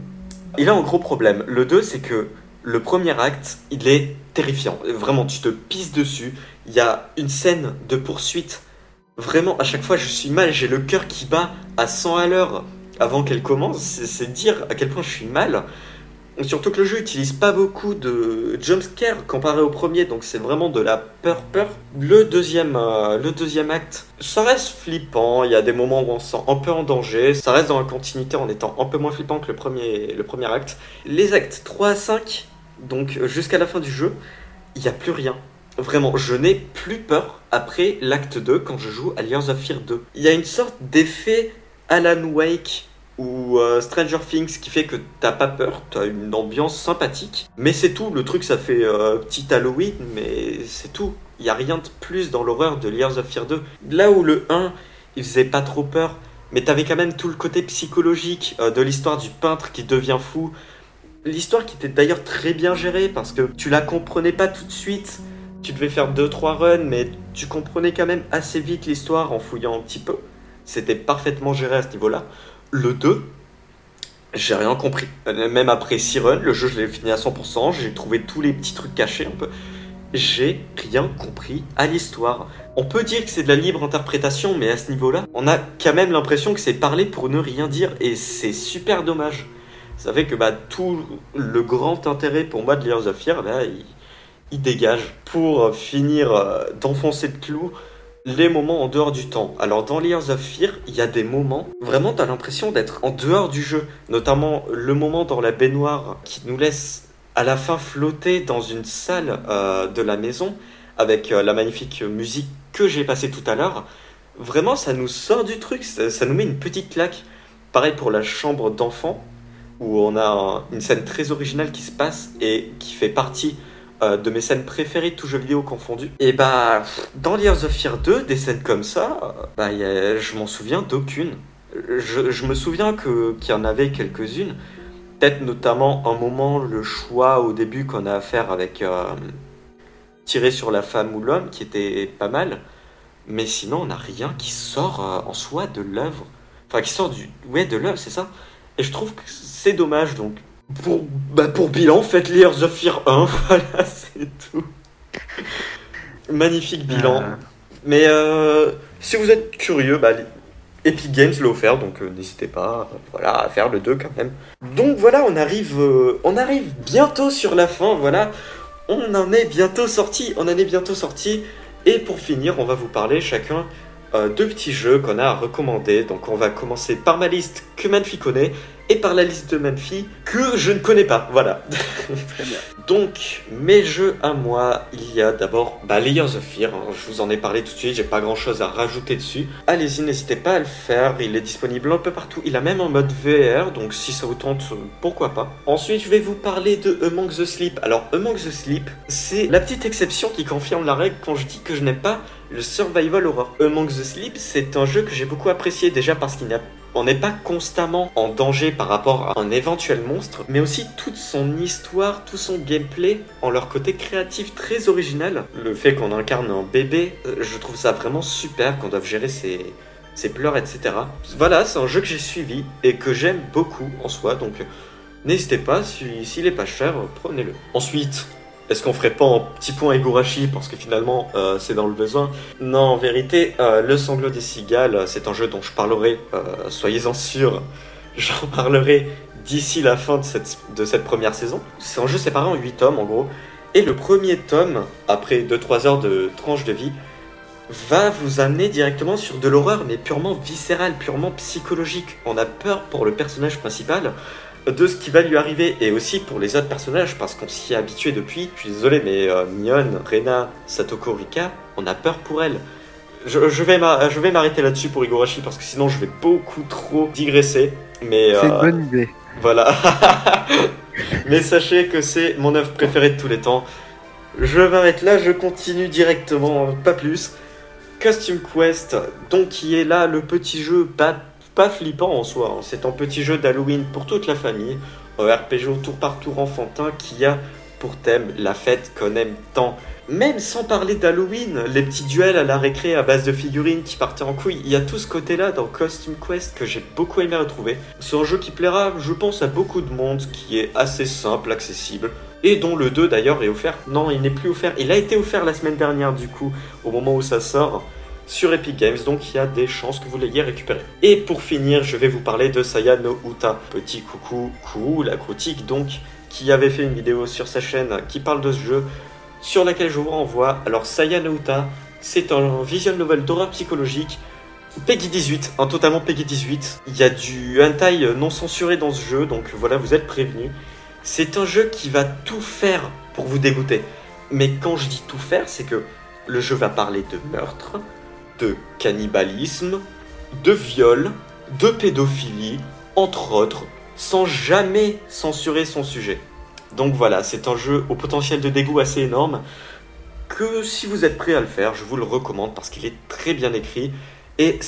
il a un gros problème. Le 2, c'est que le premier acte, il est terrifiant. Vraiment, tu te pisses dessus. Il y a une scène de poursuite. Vraiment, à chaque fois, je suis mal. J'ai le cœur qui bat à 100 à l'heure avant qu'elle commence. C'est dire à quel point je suis mal. Surtout que le jeu utilise pas beaucoup de jumpscare comparé au premier, donc c'est vraiment de la peur peur. Le deuxième, euh, le deuxième acte, ça reste flippant. Il y a des moments où on se sent un peu en danger. Ça reste dans la continuité en étant un peu moins flippant que le premier, le premier acte. Les actes 3 à 5, donc jusqu'à la fin du jeu, il n'y a plus rien. Vraiment, je n'ai plus peur après l'acte 2 quand je joue à Layers of Fear 2. Il y a une sorte d'effet Alan Wake ou euh, Stranger Things qui fait que t'as pas peur, t'as une ambiance sympathique. Mais c'est tout, le truc ça fait euh, petit Halloween, mais c'est tout. Il y a rien de plus dans l'horreur de Layers of Fear 2. Là où le 1, il faisait pas trop peur, mais t'avais quand même tout le côté psychologique euh, de l'histoire du peintre qui devient fou. L'histoire qui était d'ailleurs très bien gérée parce que tu la comprenais pas tout de suite. Tu devais faire 2-3 runs, mais tu comprenais quand même assez vite l'histoire en fouillant un petit peu. C'était parfaitement géré à ce niveau-là. Le 2, j'ai rien compris. Même après 6 runs, le jeu je l'ai fini à 100%, j'ai trouvé tous les petits trucs cachés un peu. J'ai rien compris à l'histoire. On peut dire que c'est de la libre interprétation, mais à ce niveau-là, on a quand même l'impression que c'est parlé pour ne rien dire, et c'est super dommage. Ça fait que bah, tout le grand intérêt pour moi de Layers of Fear, là, il, il dégage. Pour finir euh, d'enfoncer le clou, les moments en dehors du temps. Alors dans Layers of Fear, il y a des moments, vraiment t'as l'impression d'être en dehors du jeu. Notamment le moment dans la baignoire qui nous laisse à la fin flotter dans une salle euh, de la maison avec euh, la magnifique musique que j'ai passée tout à l'heure. Vraiment ça nous sort du truc, ça, ça, nous met une petite claque. Pareil pour la chambre d'enfant où on a une scène très originale qui se passe et qui fait partie euh, de mes scènes préférées de tout jeu vidéo confondu. Et bah, dans Layers of Fear 2, des scènes comme ça, euh, bah, je m'en souviens d'aucune. Je, me souviens qu'il y en avait quelques-unes. Peut-être notamment un moment, le choix au début qu'on a à faire avec euh, tirer sur la femme ou l'homme, qui était pas mal. Mais sinon, on n'a rien qui sort en soi de l'œuvre. Enfin, qui sort du. Ouais, de l'œuvre, c'est ça. Et je trouve que c'est dommage, donc pour, bah pour bilan, faites Layers of Fear 1, voilà, c'est tout. Magnifique bilan. Euh. Mais euh, si vous êtes curieux, bah, Epic Games l'a offert, donc euh, n'hésitez pas voilà, à faire le 2 quand même. Donc voilà, on arrive, on arrive bientôt sur la fin, voilà. On en est bientôt sorti, on en est bientôt sorti. Et pour finir, on va vous parler chacun de petits jeux qu'on a à recommander. Donc on va commencer par ma liste que Manfi connaît et par la liste de Manfi que je ne connais pas. Voilà. Très bien. Donc, mes jeux à moi, il y a d'abord bah, Layers of Fear. Hein. je vous en ai parlé tout de suite, j'ai pas grand chose à rajouter dessus. Allez-y, n'hésitez pas à le faire. Il est disponible un peu partout. Il a même un mode VR, donc si ça vous tente, pourquoi pas. Ensuite, je vais vous parler de Among the Sleep. Alors, Among the Sleep, c'est la petite exception qui confirme la règle quand je dis que je n'aime pas le survival horror. Among the Sleep, c'est un jeu que j'ai beaucoup apprécié déjà parce qu'il n'y a on n'est pas constamment en danger par rapport à un éventuel monstre, mais aussi toute son histoire, tout son gameplay, en leur côté créatif très original. Le fait qu'on incarne un bébé, euh, je trouve ça vraiment super, qu'on doive gérer ses, ses pleurs, etc. Voilà, c'est un jeu que j'ai suivi et que j'aime beaucoup en soi, donc n'hésitez pas, s'il est pas cher, prenez-le. Ensuite, est-ce qu'on ferait pas un petit point Igurashi parce que finalement euh, c'est dans le besoin? Non, en vérité, euh, Le Sanglot des Cigales, c'est un jeu dont je parlerai, euh, soyez-en sûrs, j'en parlerai d'ici la fin de cette, de cette première saison. C'est un jeu séparé en 8 tomes en gros, et le premier tome, après 2-3 heures de tranche de vie, va vous amener directement sur de l'horreur, mais purement viscérale, purement psychologique. On a peur pour le personnage principal, de ce qui va lui arriver et aussi pour les autres personnages parce qu'on s'y est habitué depuis. Je suis désolé, mais euh, Mion, Rena, Satoko, Rika, on a peur pour elle. Je, je vais m'arrêter là-dessus pour Igorashi parce que sinon je vais beaucoup trop digresser. Mais c'est une euh, bonne idée. Voilà. mais sachez que c'est mon œuvre préférée de tous les temps. je m'arrête là, je continue directement, pas plus. Costume Quest, donc qui est là le petit jeu pas, pas flippant en soi, hein. c'est un petit jeu d'Halloween pour toute la famille, un RPG tour par tour enfantin qui a pour thème la fête qu'on aime tant. Même sans parler d'Halloween, les petits duels à la récré à base de figurines qui partaient en couille, il y a tout ce côté-là dans Costume Quest que j'ai beaucoup aimé retrouver. C'est un jeu qui plaira, je pense, à beaucoup de monde, qui est assez simple, accessible, et dont le 2 d'ailleurs est offert. Non, il n'est plus offert, il a été offert la semaine dernière du coup, au moment où ça sort, sur Epic Games, donc il y a des chances que vous l'ayez récupéré. Et pour finir, je vais vous parler de Saya no Uta, petit coucou, coucou, la critique donc, qui avait fait une vidéo sur sa chaîne qui parle de ce jeu, sur laquelle je vous renvoie. Alors Saya no Uta, c'est un visual novel d'horreur psychologique Peggy 18, un totalement Peggy 18. Il y a du hentai non censuré dans ce jeu, donc voilà, vous êtes prévenus. C'est un jeu qui va tout faire pour vous dégoûter. Mais quand je dis tout faire, c'est que le jeu va parler de meurtre, de cannibalisme, de viol, de pédophilie, entre autres, sans jamais censurer son sujet. Donc voilà, c'est un jeu au potentiel de dégoût assez énorme que si vous êtes prêt à le faire, je vous le recommande parce qu'il est très bien écrit et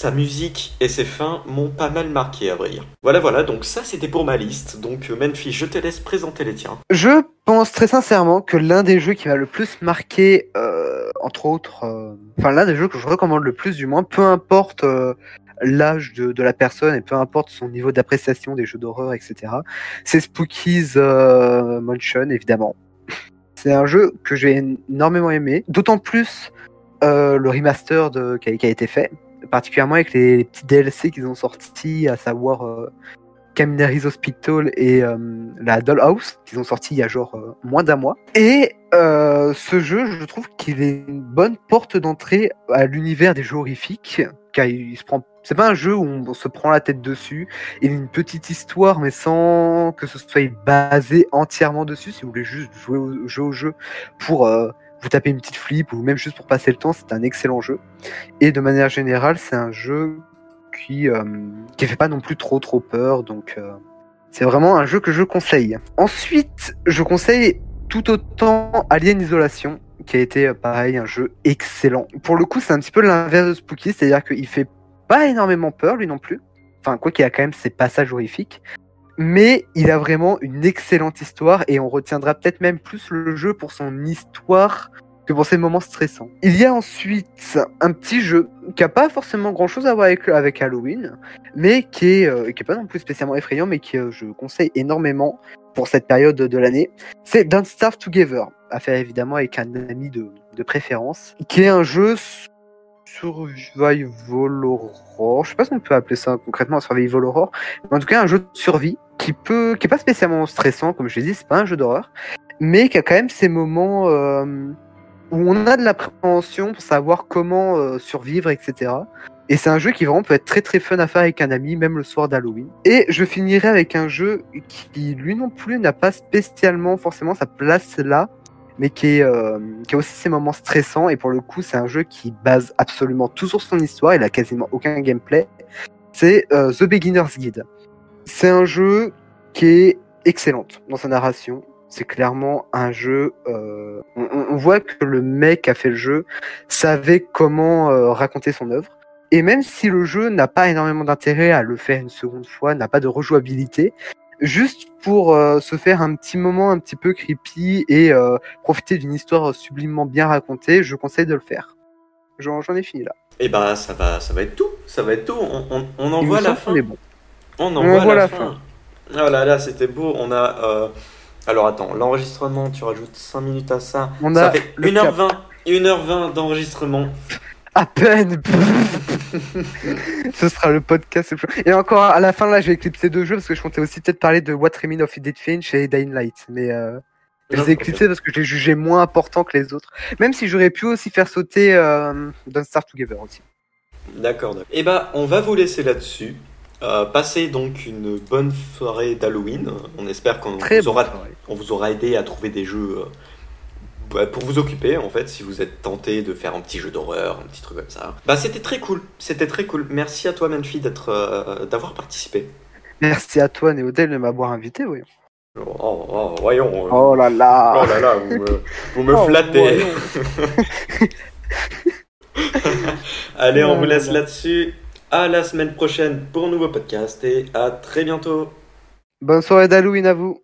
sa musique et ses fins m'ont pas mal marqué à vrai dire. Voilà voilà, donc ça c'était pour ma liste. Donc Menfi, je te laisse présenter les tiens. Je pense très sincèrement que l'un des jeux qui m'a le plus marqué, euh, entre autres, euh, enfin l'un des jeux que je recommande le plus du moins, peu importe euh, l'âge de, la personne et peu importe son niveau d'appréciation des jeux d'horreur, etc. C'est Spooky's euh, Mansion, évidemment. C'est un jeu que j'ai énormément aimé, d'autant plus euh, le remaster qui a été fait, particulièrement avec les, petits DLC qu'ils ont sortis, à savoir euh, Caminaries Hospital et euh, la Dollhouse, qu'ils ont sorti il y a genre euh, moins d'un mois. Et euh, ce jeu, je trouve qu'il est une bonne porte d'entrée à l'univers des jeux horrifiques, car il se prend. C'est pas un jeu où on se prend la tête dessus. Il a une petite histoire, mais sans que ce soit basé entièrement dessus. Si vous voulez juste jouer au, jouer au jeu pour vous taper une petite flip ou même juste pour passer le temps, c'est un excellent jeu. Et de manière générale, c'est un jeu qui euh, qui fait pas non plus trop trop peur, donc euh, c'est vraiment un jeu que je conseille. Ensuite, je conseille tout autant Alien Isolation, qui a été euh, pareil un jeu excellent. Pour le coup, c'est un petit peu l'inverse de Spooky, c'est-à-dire qu'il fait pas énormément peur lui non plus. Enfin, quoi qu'il a quand même ses passages horrifiques. Mais il a vraiment une excellente histoire et on retiendra peut-être même plus le jeu pour son histoire que pour ses moments stressants. Il y a ensuite un petit jeu qui a pas forcément grand chose à voir avec, Halloween, mais qui est, euh, qui est pas non plus spécialement effrayant, mais qui euh, je conseille énormément pour cette période de, l'année. C'est Don't Together, à faire évidemment avec un ami de, de préférence, qui est un jeu survival horror. Je sais pas si on peut appeler ça concrètement un survival horror, mais en tout cas un jeu de survie qui peut, qui est pas spécialement stressant, comme je l'ai dit, c'est pas un jeu d'horreur, mais qui a quand même ces moments euh, où on a de l'appréhension pour savoir comment euh, survivre, etc. Et c'est un jeu qui vraiment peut être très très fun à faire avec un ami, même le soir d'Halloween. Et je finirai avec un jeu qui, lui non plus, n'a pas spécialement forcément sa place là, mais qui, est, euh, qui a aussi ses moments stressants. Et pour le coup, c'est un jeu qui base absolument tout sur son histoire. Il a quasiment aucun gameplay. C'est The Beginner's Guide. C'est un jeu qui est excellente dans sa narration. C'est clairement un jeu. Euh, on, on, voit que le mec qui a fait le jeu savait comment euh, raconter son œuvre. Et même si le jeu n'a pas énormément d'intérêt à le faire une seconde fois, n'a pas de rejouabilité, juste pour euh, se faire un petit moment un petit peu creepy et euh, profiter d'une histoire sublimement bien racontée, je conseille de le faire. J'en ai fini là. Et bah ça va, ça va être tout. Ça va être tout. On, on, on en voit la fin. Bon. On en voit la, la fin. fin. Oh là là, c'était beau. On a. Euh... Alors attends, l'enregistrement, tu rajoutes 5 minutes à ça. On ça a fait 1h20, 1h20 d'enregistrement. À peine Ce sera le podcast. Et encore à la fin, là, je vais éclipser deux jeux parce que je comptais aussi peut-être parler de What Remains of Edith Finch et Dying Light. Mais euh, je les ai éclipsés parce que je les jugeais moins importants que les autres. Même si j'aurais pu aussi faire sauter euh, Don't Start Together aussi. D'accord. Et bah, on va vous laisser là-dessus. Euh, passez donc une bonne soirée d'Halloween. On espère qu'on vous, aura, on vous aura aidé à trouver des jeux bah, pour vous occuper en fait si vous êtes tenté de faire un petit jeu d'horreur, un petit truc comme ça. Bah c'était très cool, c'était très cool. Merci à toi d'être euh, d'avoir participé. Merci à toi Néodel de m'avoir invité, oui. Oh, oh, voyons. euh, Oh là là oh là là, vous me, vous me Oh, flattez. voyons. Allez, on Oh vous laisse là. là-dessus. À la semaine prochaine pour un nouveau podcast et à très bientôt. Bonne soirée d'Halloween à vous